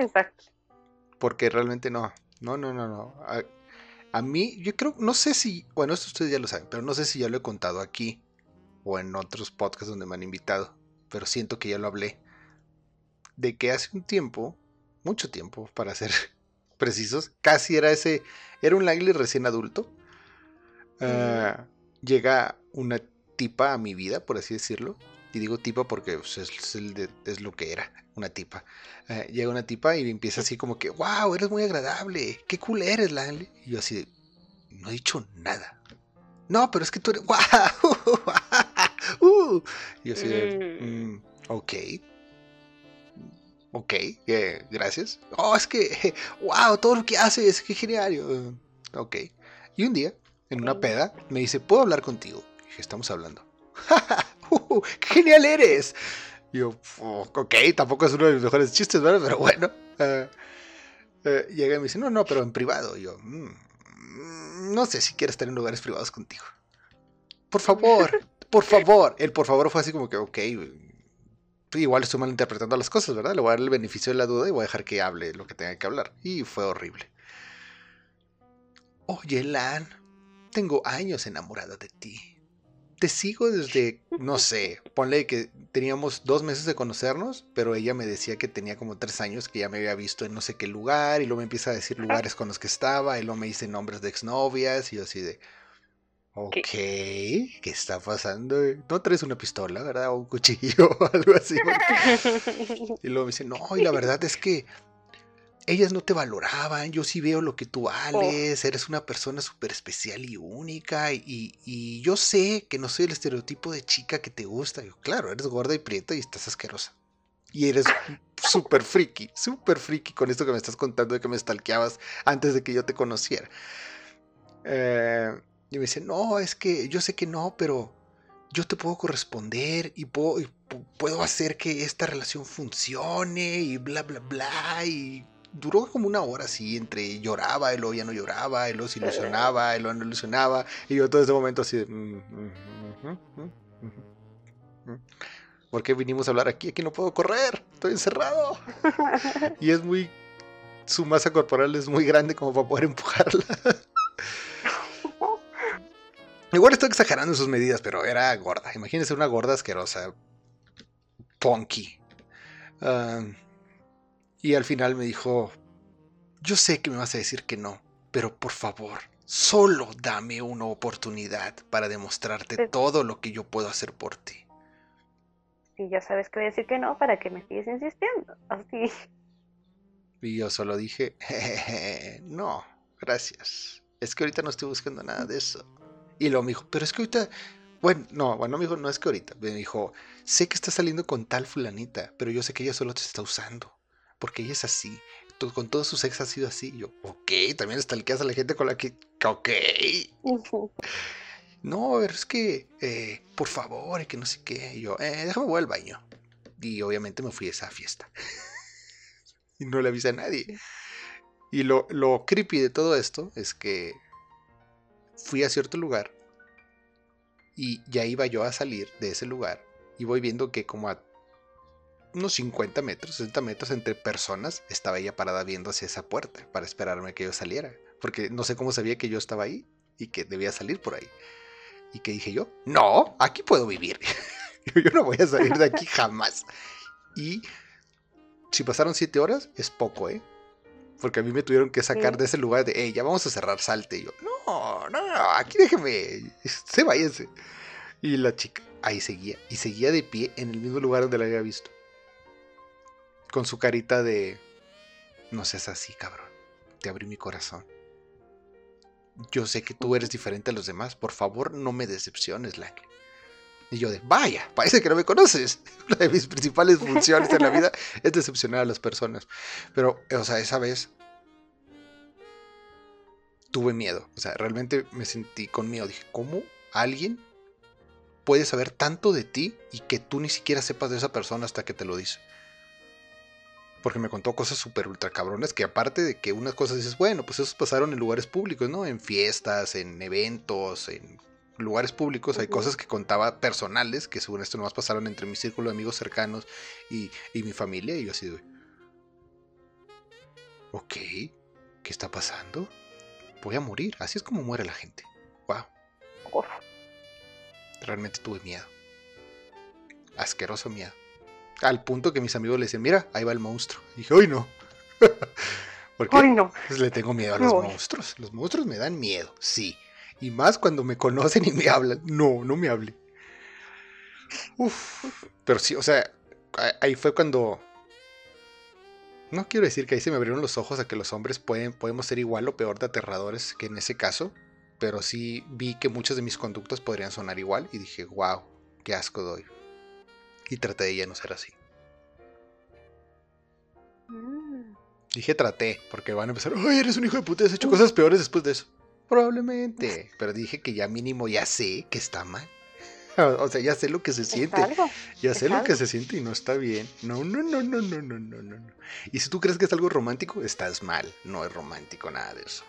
Exacto. Porque realmente no. No, no, no, no. A, a mí, yo creo, no sé si, bueno, esto ustedes ya lo saben, pero no sé si ya lo he contado aquí o en otros podcasts donde me han invitado, pero siento que ya lo hablé. De que hace un tiempo, mucho tiempo, para ser precisos, casi era ese, era un Langley recién adulto. ah, llega una tipa a mi vida, por así decirlo. Y digo tipa porque pues, es, es el de- es lo que era, una tipa. Eh, llega una tipa y empieza así como que, wow, eres muy agradable, qué cool eres, Langley. Y yo así de, no he dicho nada. No, pero es que tú eres, wow. uh". Y yo así de, Mm. "Mm, ok. Ok, eh, gracias. Oh, es que, wow, todo lo que haces, qué genial. "Eh, ok. Y un día, en una peda, me dice, ¿puedo hablar contigo? Y dije, estamos hablando. Uh, ¡Qué genial eres! Y yo, "Oh, ok, tampoco es uno de mis mejores chistes, ¿verdad? Pero bueno. eh, eh, llega y me dice, no, no, pero en privado. Y yo, "Mm, mm, no sé si quieres estar en lugares privados contigo. Por favor, por favor. El por favor fue así como que, ok, igual estoy malinterpretando las cosas, ¿verdad? Le voy a dar el beneficio de la duda y voy a dejar que hable lo que tenga que hablar. Y fue horrible. Oye, Lan, tengo años enamorada de ti. Te sigo desde, no sé, ponle que teníamos dos meses de conocernos, pero ella me decía que tenía como tres años que ya me había visto en no sé qué lugar, y luego me empieza a decir lugares con los que estaba, y luego me dice nombres de exnovias, y yo así de, ok, ¿qué está pasando? No traes una pistola, ¿verdad? O un cuchillo o algo así. Y luego me dice, no, y la verdad es que ellas no te valoraban, yo sí veo lo que tú vales, eres una persona súper especial y única, y, y yo sé que no soy el estereotipo de chica que te gusta. Yo, claro, eres gorda y prieta y estás asquerosa. Y eres súper friki, súper friki con esto que me estás contando de que me stalkeabas antes de que yo te conociera. Eh, y me dice, no, es que yo sé que no, pero yo te puedo corresponder y puedo, y pu- puedo hacer que esta relación funcione y bla, bla, bla. Y duró como una hora así, entre lloraba y luego ya no lloraba, y luego se ilusionaba, y luego no ilusionaba. Y yo todo ese momento así de... "Mm, mm, mm". ¿Por qué vinimos a hablar aquí? Aquí no puedo correr, estoy encerrado. Y es muy... Su masa corporal es muy grande como para poder empujarla. Igual estoy exagerando en sus medidas, pero era gorda. Imagínense una gorda asquerosa. Punky. Ah, y al final me dijo, yo sé que me vas a decir que no, pero por favor, solo dame una oportunidad para demostrarte Pero- todo lo que yo puedo hacer por ti. Y ya sabes que voy a decir que no para que me sigues insistiendo. Así. Y yo solo dije, "Jejeje, no, gracias. Es que ahorita no estoy buscando nada de eso. Y luego me dijo, pero es que ahorita, bueno, no, bueno, me dijo, no es que ahorita. Me dijo, sé que estás saliendo con tal fulanita, pero yo sé que ella solo te está usando. Porque ella es así. Con todos sus ex ha sido así. Y yo, ok, también stalkeas a la gente con la que, ok. No, pero es que, eh, por favor, y que no sé qué. Y yo, eh, déjame voy al baño. Y obviamente me fui a esa fiesta. y no le avisé a nadie. Y lo, lo creepy de todo esto es que fui a cierto lugar y ya iba yo a salir de ese lugar y voy viendo que como a unos 50 metros, 60 metros entre personas, estaba ella parada viendo hacia esa puerta para esperarme que yo saliera. porque no sé cómo sabía que yo estaba ahí y que debía salir por ahí. Y que dije yo, no, aquí puedo vivir. yo no voy a salir de aquí jamás. Y si pasaron siete horas, es poco, ¿eh? Porque a mí me tuvieron que sacar de ese lugar de, hey, ya vamos a cerrar, salte. Y yo, no, no, no, aquí déjeme, se váyase. Y la chica ahí seguía, y seguía de pie en el mismo lugar donde la había visto. Con su carita de, no seas así, cabrón, te abrí mi corazón. Yo sé que tú eres diferente a los demás, por favor no me decepciones, Langley. Y yo de, vaya, parece que no me conoces. Una de mis principales funciones en la vida es decepcionar a las personas. Pero, o sea, esa vez tuve miedo. O sea, realmente me sentí con miedo. Dije, ¿cómo alguien puede saber tanto de ti y que tú ni siquiera sepas de esa persona hasta que te lo dice? Porque me contó cosas súper ultra cabrones que aparte de que unas cosas dices, bueno, pues esos pasaron en lugares públicos, ¿no? En fiestas, en eventos, en lugares públicos, hay cosas que contaba personales, que según esto nomás pasaron entre mi círculo de amigos cercanos y, mi familia, y yo así de, ok, ¿qué está pasando? Voy a morir, así es como muere la gente. Wow. Realmente tuve miedo. Asqueroso miedo. Al punto que mis amigos le decían, mira, ahí va el monstruo. Y dije, hoy no. Porque no. Pues le tengo miedo a los monstruos. Los monstruos me dan miedo, sí. Y más cuando me conocen y me hablan. No, no me hable. Uf. Pero sí, o sea, ahí fue cuando... No quiero decir que ahí se me abrieron los ojos a que los hombres pueden, podemos ser igual o peor de aterradores que en ese caso. Pero sí vi que muchas de mis conductas podrían sonar igual y dije, wow, qué asco doy. Y traté de ya no ser así. Mm. Dije traté, porque van a empezar, ay, eres un hijo de puta, has hecho cosas peores después de eso. Probablemente, pero dije que ya mínimo ya sé que está mal. O sea, ya sé lo que se siente. Ya sé lo que se siente y no está bien. No, no, no, no, no, no, no, no. Y si tú crees que es algo romántico, estás mal. No es romántico nada de eso.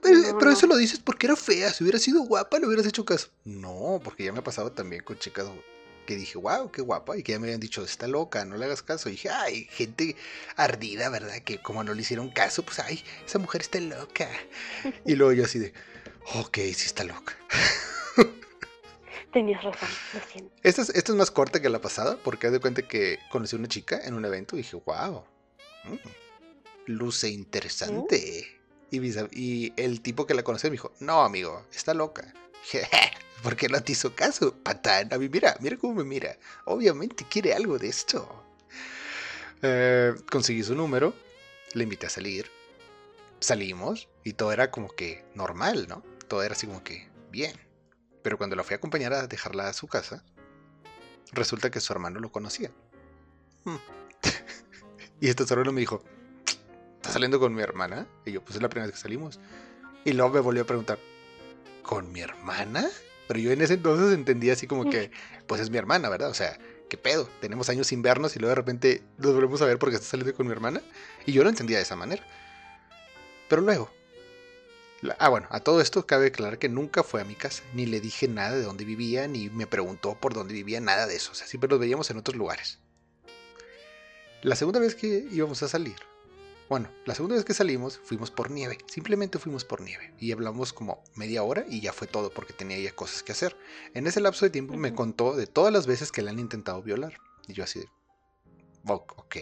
Pero, eso lo dices porque era fea. Si hubiera sido guapa, le hubieras hecho caso. No, porque ya me ha pasado también con chicas que dije, wow, qué guapa, y que ya me habían dicho, está loca, no le hagas caso. Y dije, ay, gente ardida, ¿verdad? Que como no le hicieron caso, pues, ay, esa mujer está loca. Y luego yo así de, ok, sí está loca. Tenías razón, lo siento. Esta es, esta es más corta que la pasada, porque de cuenta que conocí a una chica en un evento y dije, wow, mm, luce interesante. Y, y el tipo que la conocía me dijo, no, amigo, está loca. ¿Por qué no te hizo caso, patán? A mí, mira, mira cómo me mira. Obviamente quiere algo de esto. Eh, conseguí su número, le invité a salir. Salimos y todo era como que normal, ¿no? Todo era así como que bien. Pero cuando la fui a acompañar a dejarla a su casa, resulta que su hermano lo conocía. Hmm. y este hermano me dijo, ¿estás saliendo con mi hermana? Y yo, pues es la primera vez que salimos. Y luego me volvió a preguntar, ¿con mi hermana? Pero yo en ese entonces entendía así como que, pues es mi hermana, ¿verdad? O sea, ¿qué pedo? Tenemos años sin vernos y luego de repente nos volvemos a ver porque está saliendo con mi hermana. Y yo lo entendía de esa manera. Pero luego... ah, bueno, a todo esto cabe aclarar que nunca fue a mi casa, ni le dije nada de dónde vivía, ni me preguntó por dónde vivía, nada de eso. O sea, siempre nos veíamos en otros lugares. La segunda vez que íbamos a salir, bueno, la segunda vez que salimos fuimos por nieve, simplemente fuimos por nieve y hablamos como media hora y ya fue todo porque tenía ya cosas que hacer. En ese lapso de tiempo me contó de todas las veces que le han intentado violar y yo así de, ok,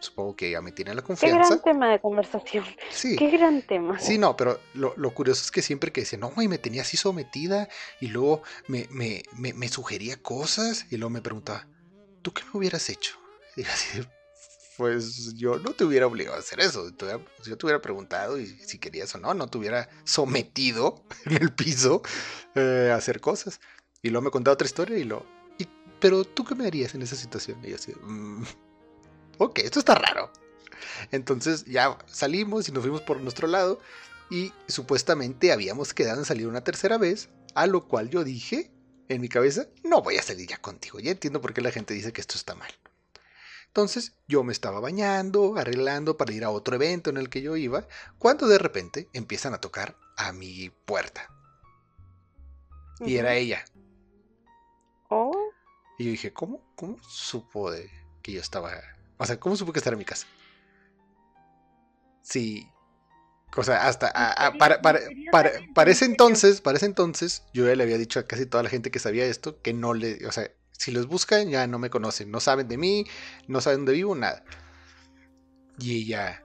supongo que ya me tiene la confianza. Qué gran tema de conversación. Sí. Qué gran tema. Sí, no, pero lo, curioso es que siempre que dice, no, y me tenía así sometida y luego me, me, me, sugería cosas y luego me preguntaba, ¿tú qué me hubieras hecho? Y así pues yo no te hubiera obligado a hacer eso. yo te hubiera preguntado y si querías o no, no te hubiera sometido en el piso eh, a hacer cosas. Y luego me contaba otra historia y lo... Pero tú qué me harías en esa situación? Y yo así, mm, ok, esto está raro. Entonces ya salimos y nos fuimos por nuestro lado y supuestamente habíamos quedado en salir una tercera vez, a lo cual yo dije en mi cabeza, no voy a salir ya contigo. Ya entiendo por qué la gente dice que esto está mal. Entonces yo me estaba bañando, arreglando para ir a otro evento en el que yo iba, cuando de repente empiezan a tocar a mi puerta. Y era ella. Oh. Y yo dije, ¿cómo, cómo supo de que yo estaba... O sea, ¿cómo supo que estaba en mi casa? Sí. O sea, hasta a- a- Misteriosa- para, para, para, para ese entonces, para ese entonces, yo ya le había dicho a casi toda la gente que sabía esto que no le, o sea, si los buscan ya no me conocen, no saben de mí, no saben dónde vivo, nada. Y ella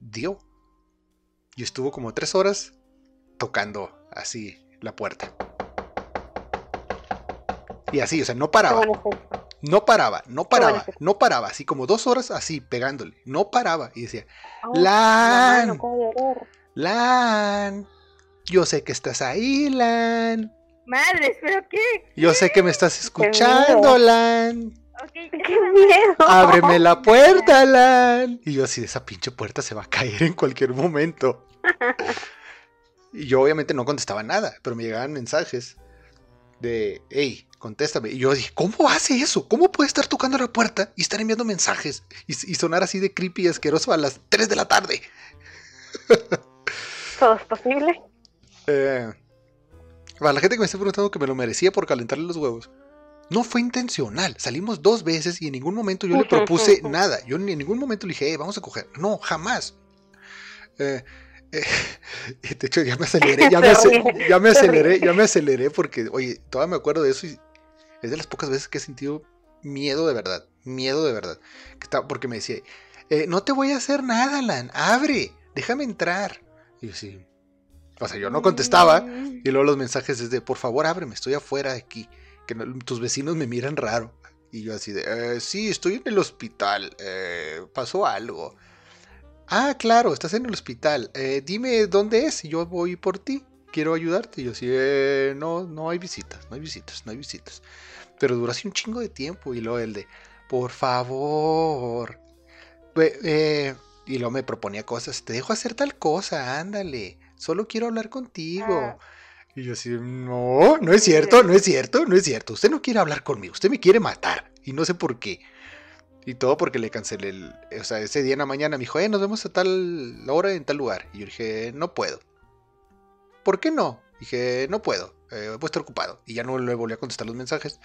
dio. Y estuvo como tres horas tocando así la puerta. Y así, o sea, no paraba. No paraba, no paraba, no paraba, así como dos horas así pegándole, no paraba y decía, la Lan. Lan, yo sé que estás ahí, Lan, Madres, ¿pero qué? yo sé que me estás escuchando, Lan, Ok, ¡Qué miedo! ábreme la puerta, Lan. Y yo así, esa pinche puerta se va a caer en cualquier momento. Y yo obviamente no contestaba nada, pero me llegaban mensajes de, hey, contéstame. Y yo dije, ¿cómo hace eso? ¿Cómo puede estar tocando la puerta y estar enviando mensajes? Y, y sonar así de creepy y asqueroso a las 3 de la tarde. Todo es posible. Eh, para la gente que me está preguntando que me lo merecía por calentarle los huevos. No fue intencional. Salimos dos veces y en ningún momento yo le propuse nada. Yo ni en ningún momento le dije, "Eh, vamos a coger. No, jamás. Eh, eh, de hecho, ya me aceleré, ya me, ya aceleré, ya me aceleré porque, oye, todavía me acuerdo de eso y es de las pocas veces que he sentido miedo de verdad. Miedo de verdad. Porque me decía, "Eh, no te voy a hacer nada, Lan. Abre, déjame entrar. Y yo sí. O sea, yo no contestaba. Mm, Y luego los mensajes es de, por favor, ábreme, estoy afuera de aquí. Que no- tus vecinos me miran raro. Y yo así de, "Eh, sí, estoy en el hospital. eh, pasó algo. Ah, claro, estás en el hospital. eh, dime dónde es y yo voy por ti. Quiero ayudarte. Y yo así, "Eh, no, no hay visitas, no hay visitas, no hay visitas. Pero duró así un chingo de tiempo. Y luego el de, por favor. Y luego me proponía cosas. Te dejo hacer tal cosa, ándale. Solo quiero hablar contigo. Ah. Y yo así, no, no es cierto, no es cierto, no es cierto. Usted no quiere hablar conmigo, usted me quiere matar. Y no sé por qué. Y todo porque le cancelé el... O sea, ese día en la mañana me dijo, eh, nos vemos a tal hora en tal lugar. Y yo dije, no puedo. ¿Por qué no? Dije, no puedo, eh, voy a estar ocupado. Y ya no le volví a contestar los mensajes.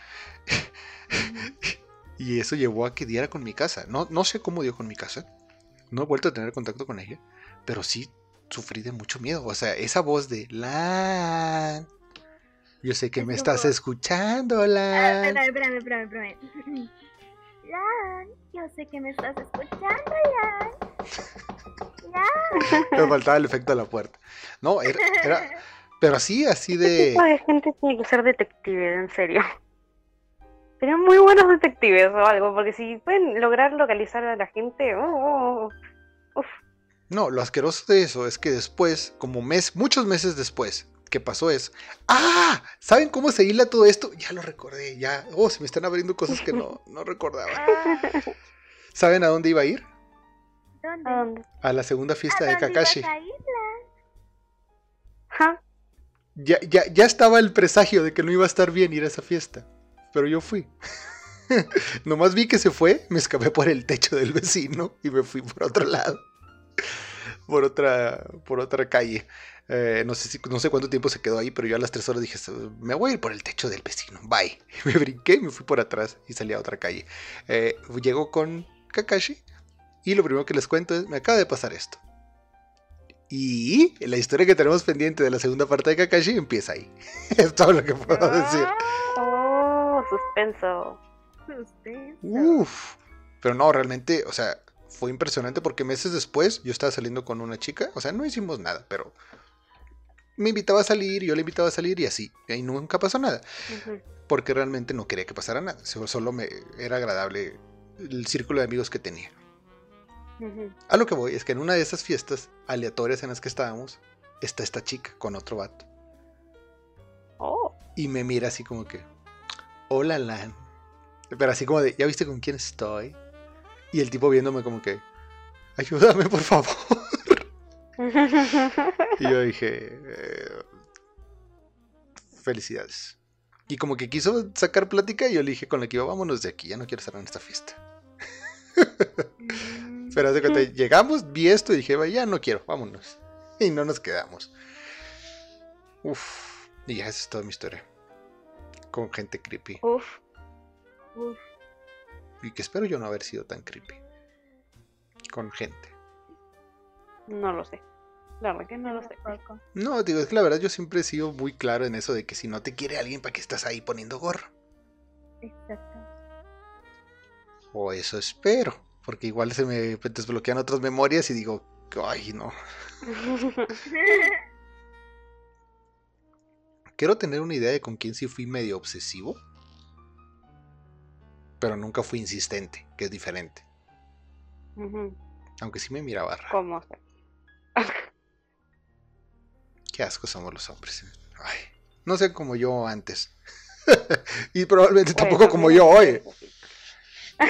y eso llevó a que diera con mi casa. No, no sé cómo dio con mi casa. No he vuelto a tener contacto con ella. Pero sí sufrí de mucho miedo. O sea, esa voz de Lan. Yo sé que Es me como- estás escuchando, Ah, Lan. espérame, espérame, espérame, espérame. Lan, yo sé que me estás escuchando, Lan. Lan. Me faltaba el efecto de la puerta. No, era, era- pero así, así ¿Qué de. tipo de gente tiene que ser detective, en serio? Serían muy buenos detectives o algo, porque si pueden lograr localizar a la gente, oh, oh, oh. Uf, No, lo asqueroso de eso es que después, como mes, muchos meses después, que pasó es. ¡Ah! ¿Saben cómo se hila todo esto? Ya lo recordé, ya. Oh, se me están abriendo cosas que no, no recordaba. ¿Saben a dónde iba a ir? ¿Dónde? ¿a dónde? A la segunda fiesta ¿A de dónde ibas Kakashi. a Ya, ya, ya estaba el presagio de que no iba a estar bien ir a esa fiesta. Pero yo fui. Nomás vi que se fue, me escapé por el techo del vecino y me fui por otro lado. Por otra, por otra calle. Eh, no, sé si, no sé cuánto tiempo se quedó ahí, pero yo a las tres horas dije, me voy a ir por el techo del vecino. Bye. Me brinqué, me fui por atrás y salí a otra calle. Eh, llego con Kakashi y lo primero que les cuento es, me acaba de pasar esto. Y la historia que tenemos pendiente de la segunda parte de Kakashi empieza ahí. es todo lo que puedo decir. oh, suspenso. Suspenso. Uf. Pero no, realmente, o sea, fue impresionante porque meses después yo estaba saliendo con una chica. O sea, no hicimos nada, pero me invitaba a salir, yo le invitaba a salir y así. Y nunca pasó nada. Porque realmente no quería que pasara nada. Solo me era agradable el círculo de amigos que tenía. A lo que voy es que en una de esas fiestas aleatorias en las que estábamos, está esta chica con otro vato. Oh, Y me mira así como que, hola Lan. Pero así como de, ¿ya viste con quién estoy? Y el tipo viéndome como que, ayúdame por favor. Y yo dije, "Eh, felicidades. Y como que quiso sacar plática y yo le dije con la que iba, vámonos de aquí, ya no quiero estar en esta fiesta. Mm, Pero haz de cuenta, llegamos, vi esto y dije, "Va, ya no quiero, vámonos. Y no nos quedamos. Uf, y ya esa es toda mi historia. Con gente creepy. uf. uf. Y que espero yo no haber sido tan creepy. Con gente. No lo sé. La verdad que no lo sé. No, digo, es que la verdad yo siempre he sido muy claro en eso de que si no te quiere alguien, ¿para qué estás ahí poniendo gorro? Exacto. O eso espero, porque igual se me desbloquean otras memorias y digo, ay, no. Quiero tener una idea de con quién sí fui medio obsesivo, pero nunca fui insistente, que es diferente. Aunque sí me miraba raro. ¿Cómo? Qué asco somos los hombres. Ay, no sé como yo antes. y probablemente tampoco como yo hoy.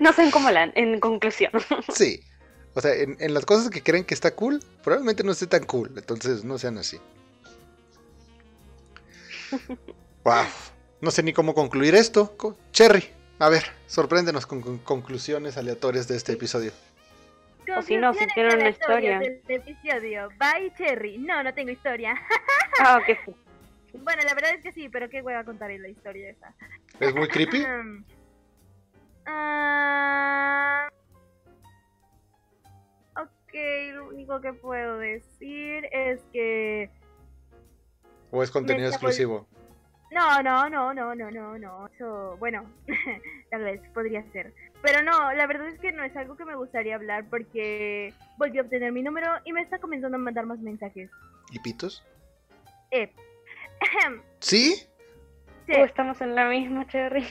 No sé en cómo la, en conclusión. Sí. O sea, en, en las cosas que creen que está cool, probablemente no esté tan cool. Entonces no sean así. Wow. No sé ni cómo concluir esto. Cherry, a ver, sorpréndenos con, con conclusiones aleatorias de este episodio. O si no, si tienen una historia. del episodio. Bye, Cherry. No, no tengo historia. Ah, ok. sí. Bueno, la verdad es que sí, pero qué hueva contar la historia esa. ¿Es muy creepy? Ah, ok, lo único que puedo decir es que... ¿O es contenido exclusivo? No, no, no, no, no, no, no. Eso, bueno, tal vez podría ser. Pero no, la verdad es que no es algo que me gustaría hablar porque volví a obtener mi número y me está comenzando a mandar más mensajes. ¿Y pitos? Eh, ¿Sí? sí. Uh, estamos en la misma, Cherry.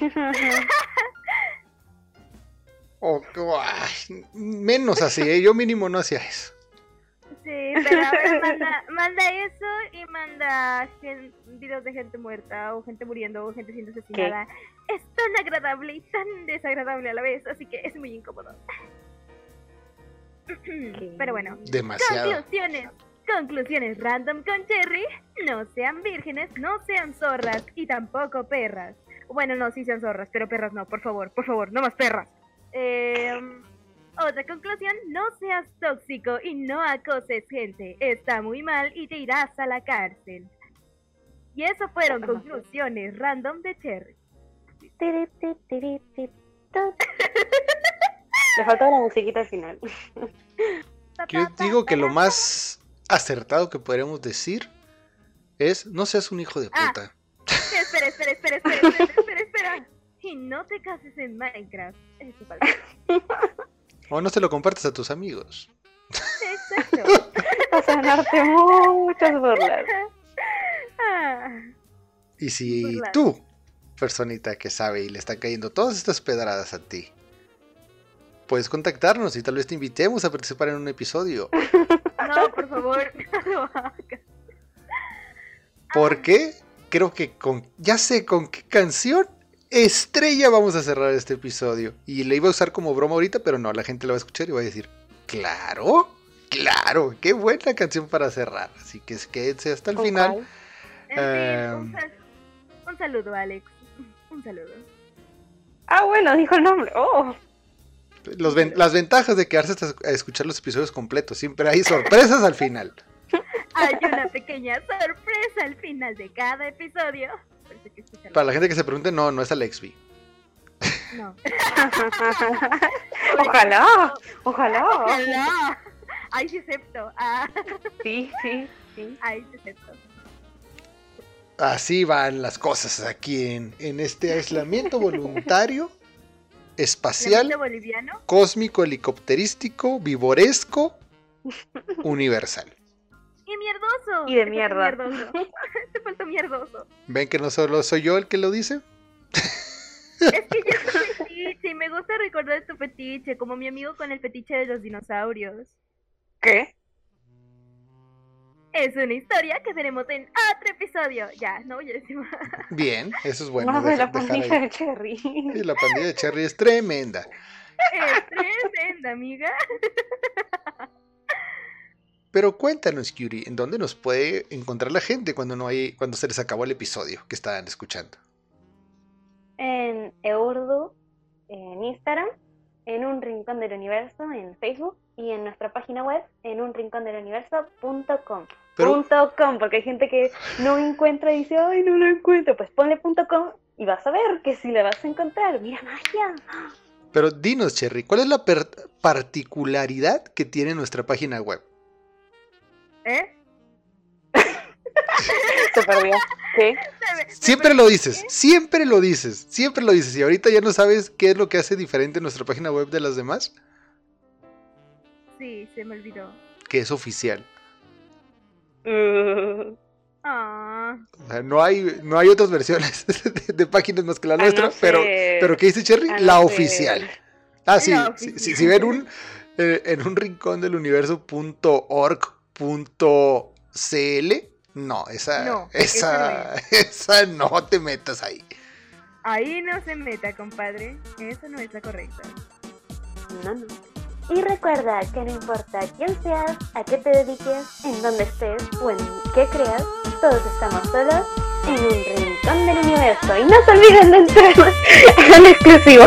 O- o- ay, menos así, ¿eh? yo mínimo no hacía eso. Sí, pero ahora manda, manda eso y manda gen- videos de gente muerta o gente muriendo o gente siendo asesinada. Es tan agradable y tan desagradable a la vez, así que es muy incómodo. Pero bueno, Demasiado. conclusiones. Conclusiones random con Cherry. No sean vírgenes, no sean zorras y tampoco perras. Bueno, no, sí sean zorras, pero perras no, por favor, por favor, no más perras. Eh, otra conclusión, no seas tóxico y no acoses gente. Está muy mal y te irás a la cárcel. Y eso fueron conclusiones random de Cherry. Le faltó la musiquita al final. Yo digo que lo más acertado que podríamos decir es no seas un hijo de Ah. puta. Espera, espera, espera, espera, espera, espera, espera. Y no te cases en Minecraft. Eso falta. O no se lo compartes a tus amigos. Exacto. Vas a ganarte muchas burlas. Ah, Y si Burlas. tú, personita que sabe y le está cayendo todas estas pedradas a ti, puedes contactarnos y tal vez te invitemos a participar en un episodio. no, por favor, no lo hagas. Porque creo que con ya sé con qué canción estrella vamos a cerrar este episodio. Y le iba a usar como broma ahorita, pero no, la gente la va a escuchar y va a decir, claro, claro, qué buena canción para cerrar. Así que quédense hasta el ¿Con final. fin, un, sal- un saludo, Alex. Un saludo. Ah, bueno, dijo el nombre. Oh, Los ven- las ventajas de quedarse hasta a escuchar los episodios completos. Siempre hay sorpresas al final. Hay una pequeña sorpresa al final de cada episodio. Para la gente que se pregunte, no, no es Alexby. No. ojalá, ojalá. Ojalá. Ay, sí acepto. Ah, Sí, sí, sí. ay, sí acepto. Así van las cosas aquí en, en este aislamiento voluntario, espacial, cósmico, helicópterístico, vivoresco, universal. Y mierdoso. Y de Te mierda. Mierdoso. Te faltó mierdoso. ¿Ven que no solo soy yo el que lo dice? Es que yo soy fetiche y me gusta recordar tu fetiche, como mi amigo con el fetiche de los dinosaurios. ¿Qué? Es una historia que tenemos en otro episodio. Ya, no voy a decir más. Bien, eso es bueno. Más de la pandilla de Cherry. Sí, la pandilla de Cherry es tremenda. Es tremenda, amiga. Pero cuéntanos, Yuri, ¿en dónde nos puede encontrar la gente cuando no hay, cuando se les acabó el episodio que estaban escuchando? En Eurdu, en Instagram, en un rincón del universo en Facebook y en nuestra página web en un rincón del universo.com. Pero- Punto .com, porque hay gente que no encuentra y dice, ay, no lo encuentro. Pues ponle punto .com y vas a ver que si la vas a encontrar. Mira, magia. Pero dinos, Cherry, ¿cuál es la particularidad que tiene nuestra página web? ¿Eh? Se perdió. ¿Qué? Siempre lo dices, siempre lo dices, siempre lo dices. Y ahorita ya no sabes qué es lo que hace diferente nuestra página web de las demás. Sí, se me olvidó. Que es oficial. Uh, Ah, O sea, no hay, no hay otras versiones de, de páginas más que la a no nuestra, pero, pero ¿qué dice Cherry? a La no oficial. ser- Ah, sí, sí, si ven un, eh, en un rincón del universo punto org punto cl, no, esa, No, esa, esa no te metas ahí. ahí no se meta, compadre. Esa no es la correcta. No, no. Y recuerda que no importa quién seas, a qué te dediques, en dónde estés o en qué creas, todos estamos solos en un rincón del universo. Y no se olviden de entrar al exclusivo.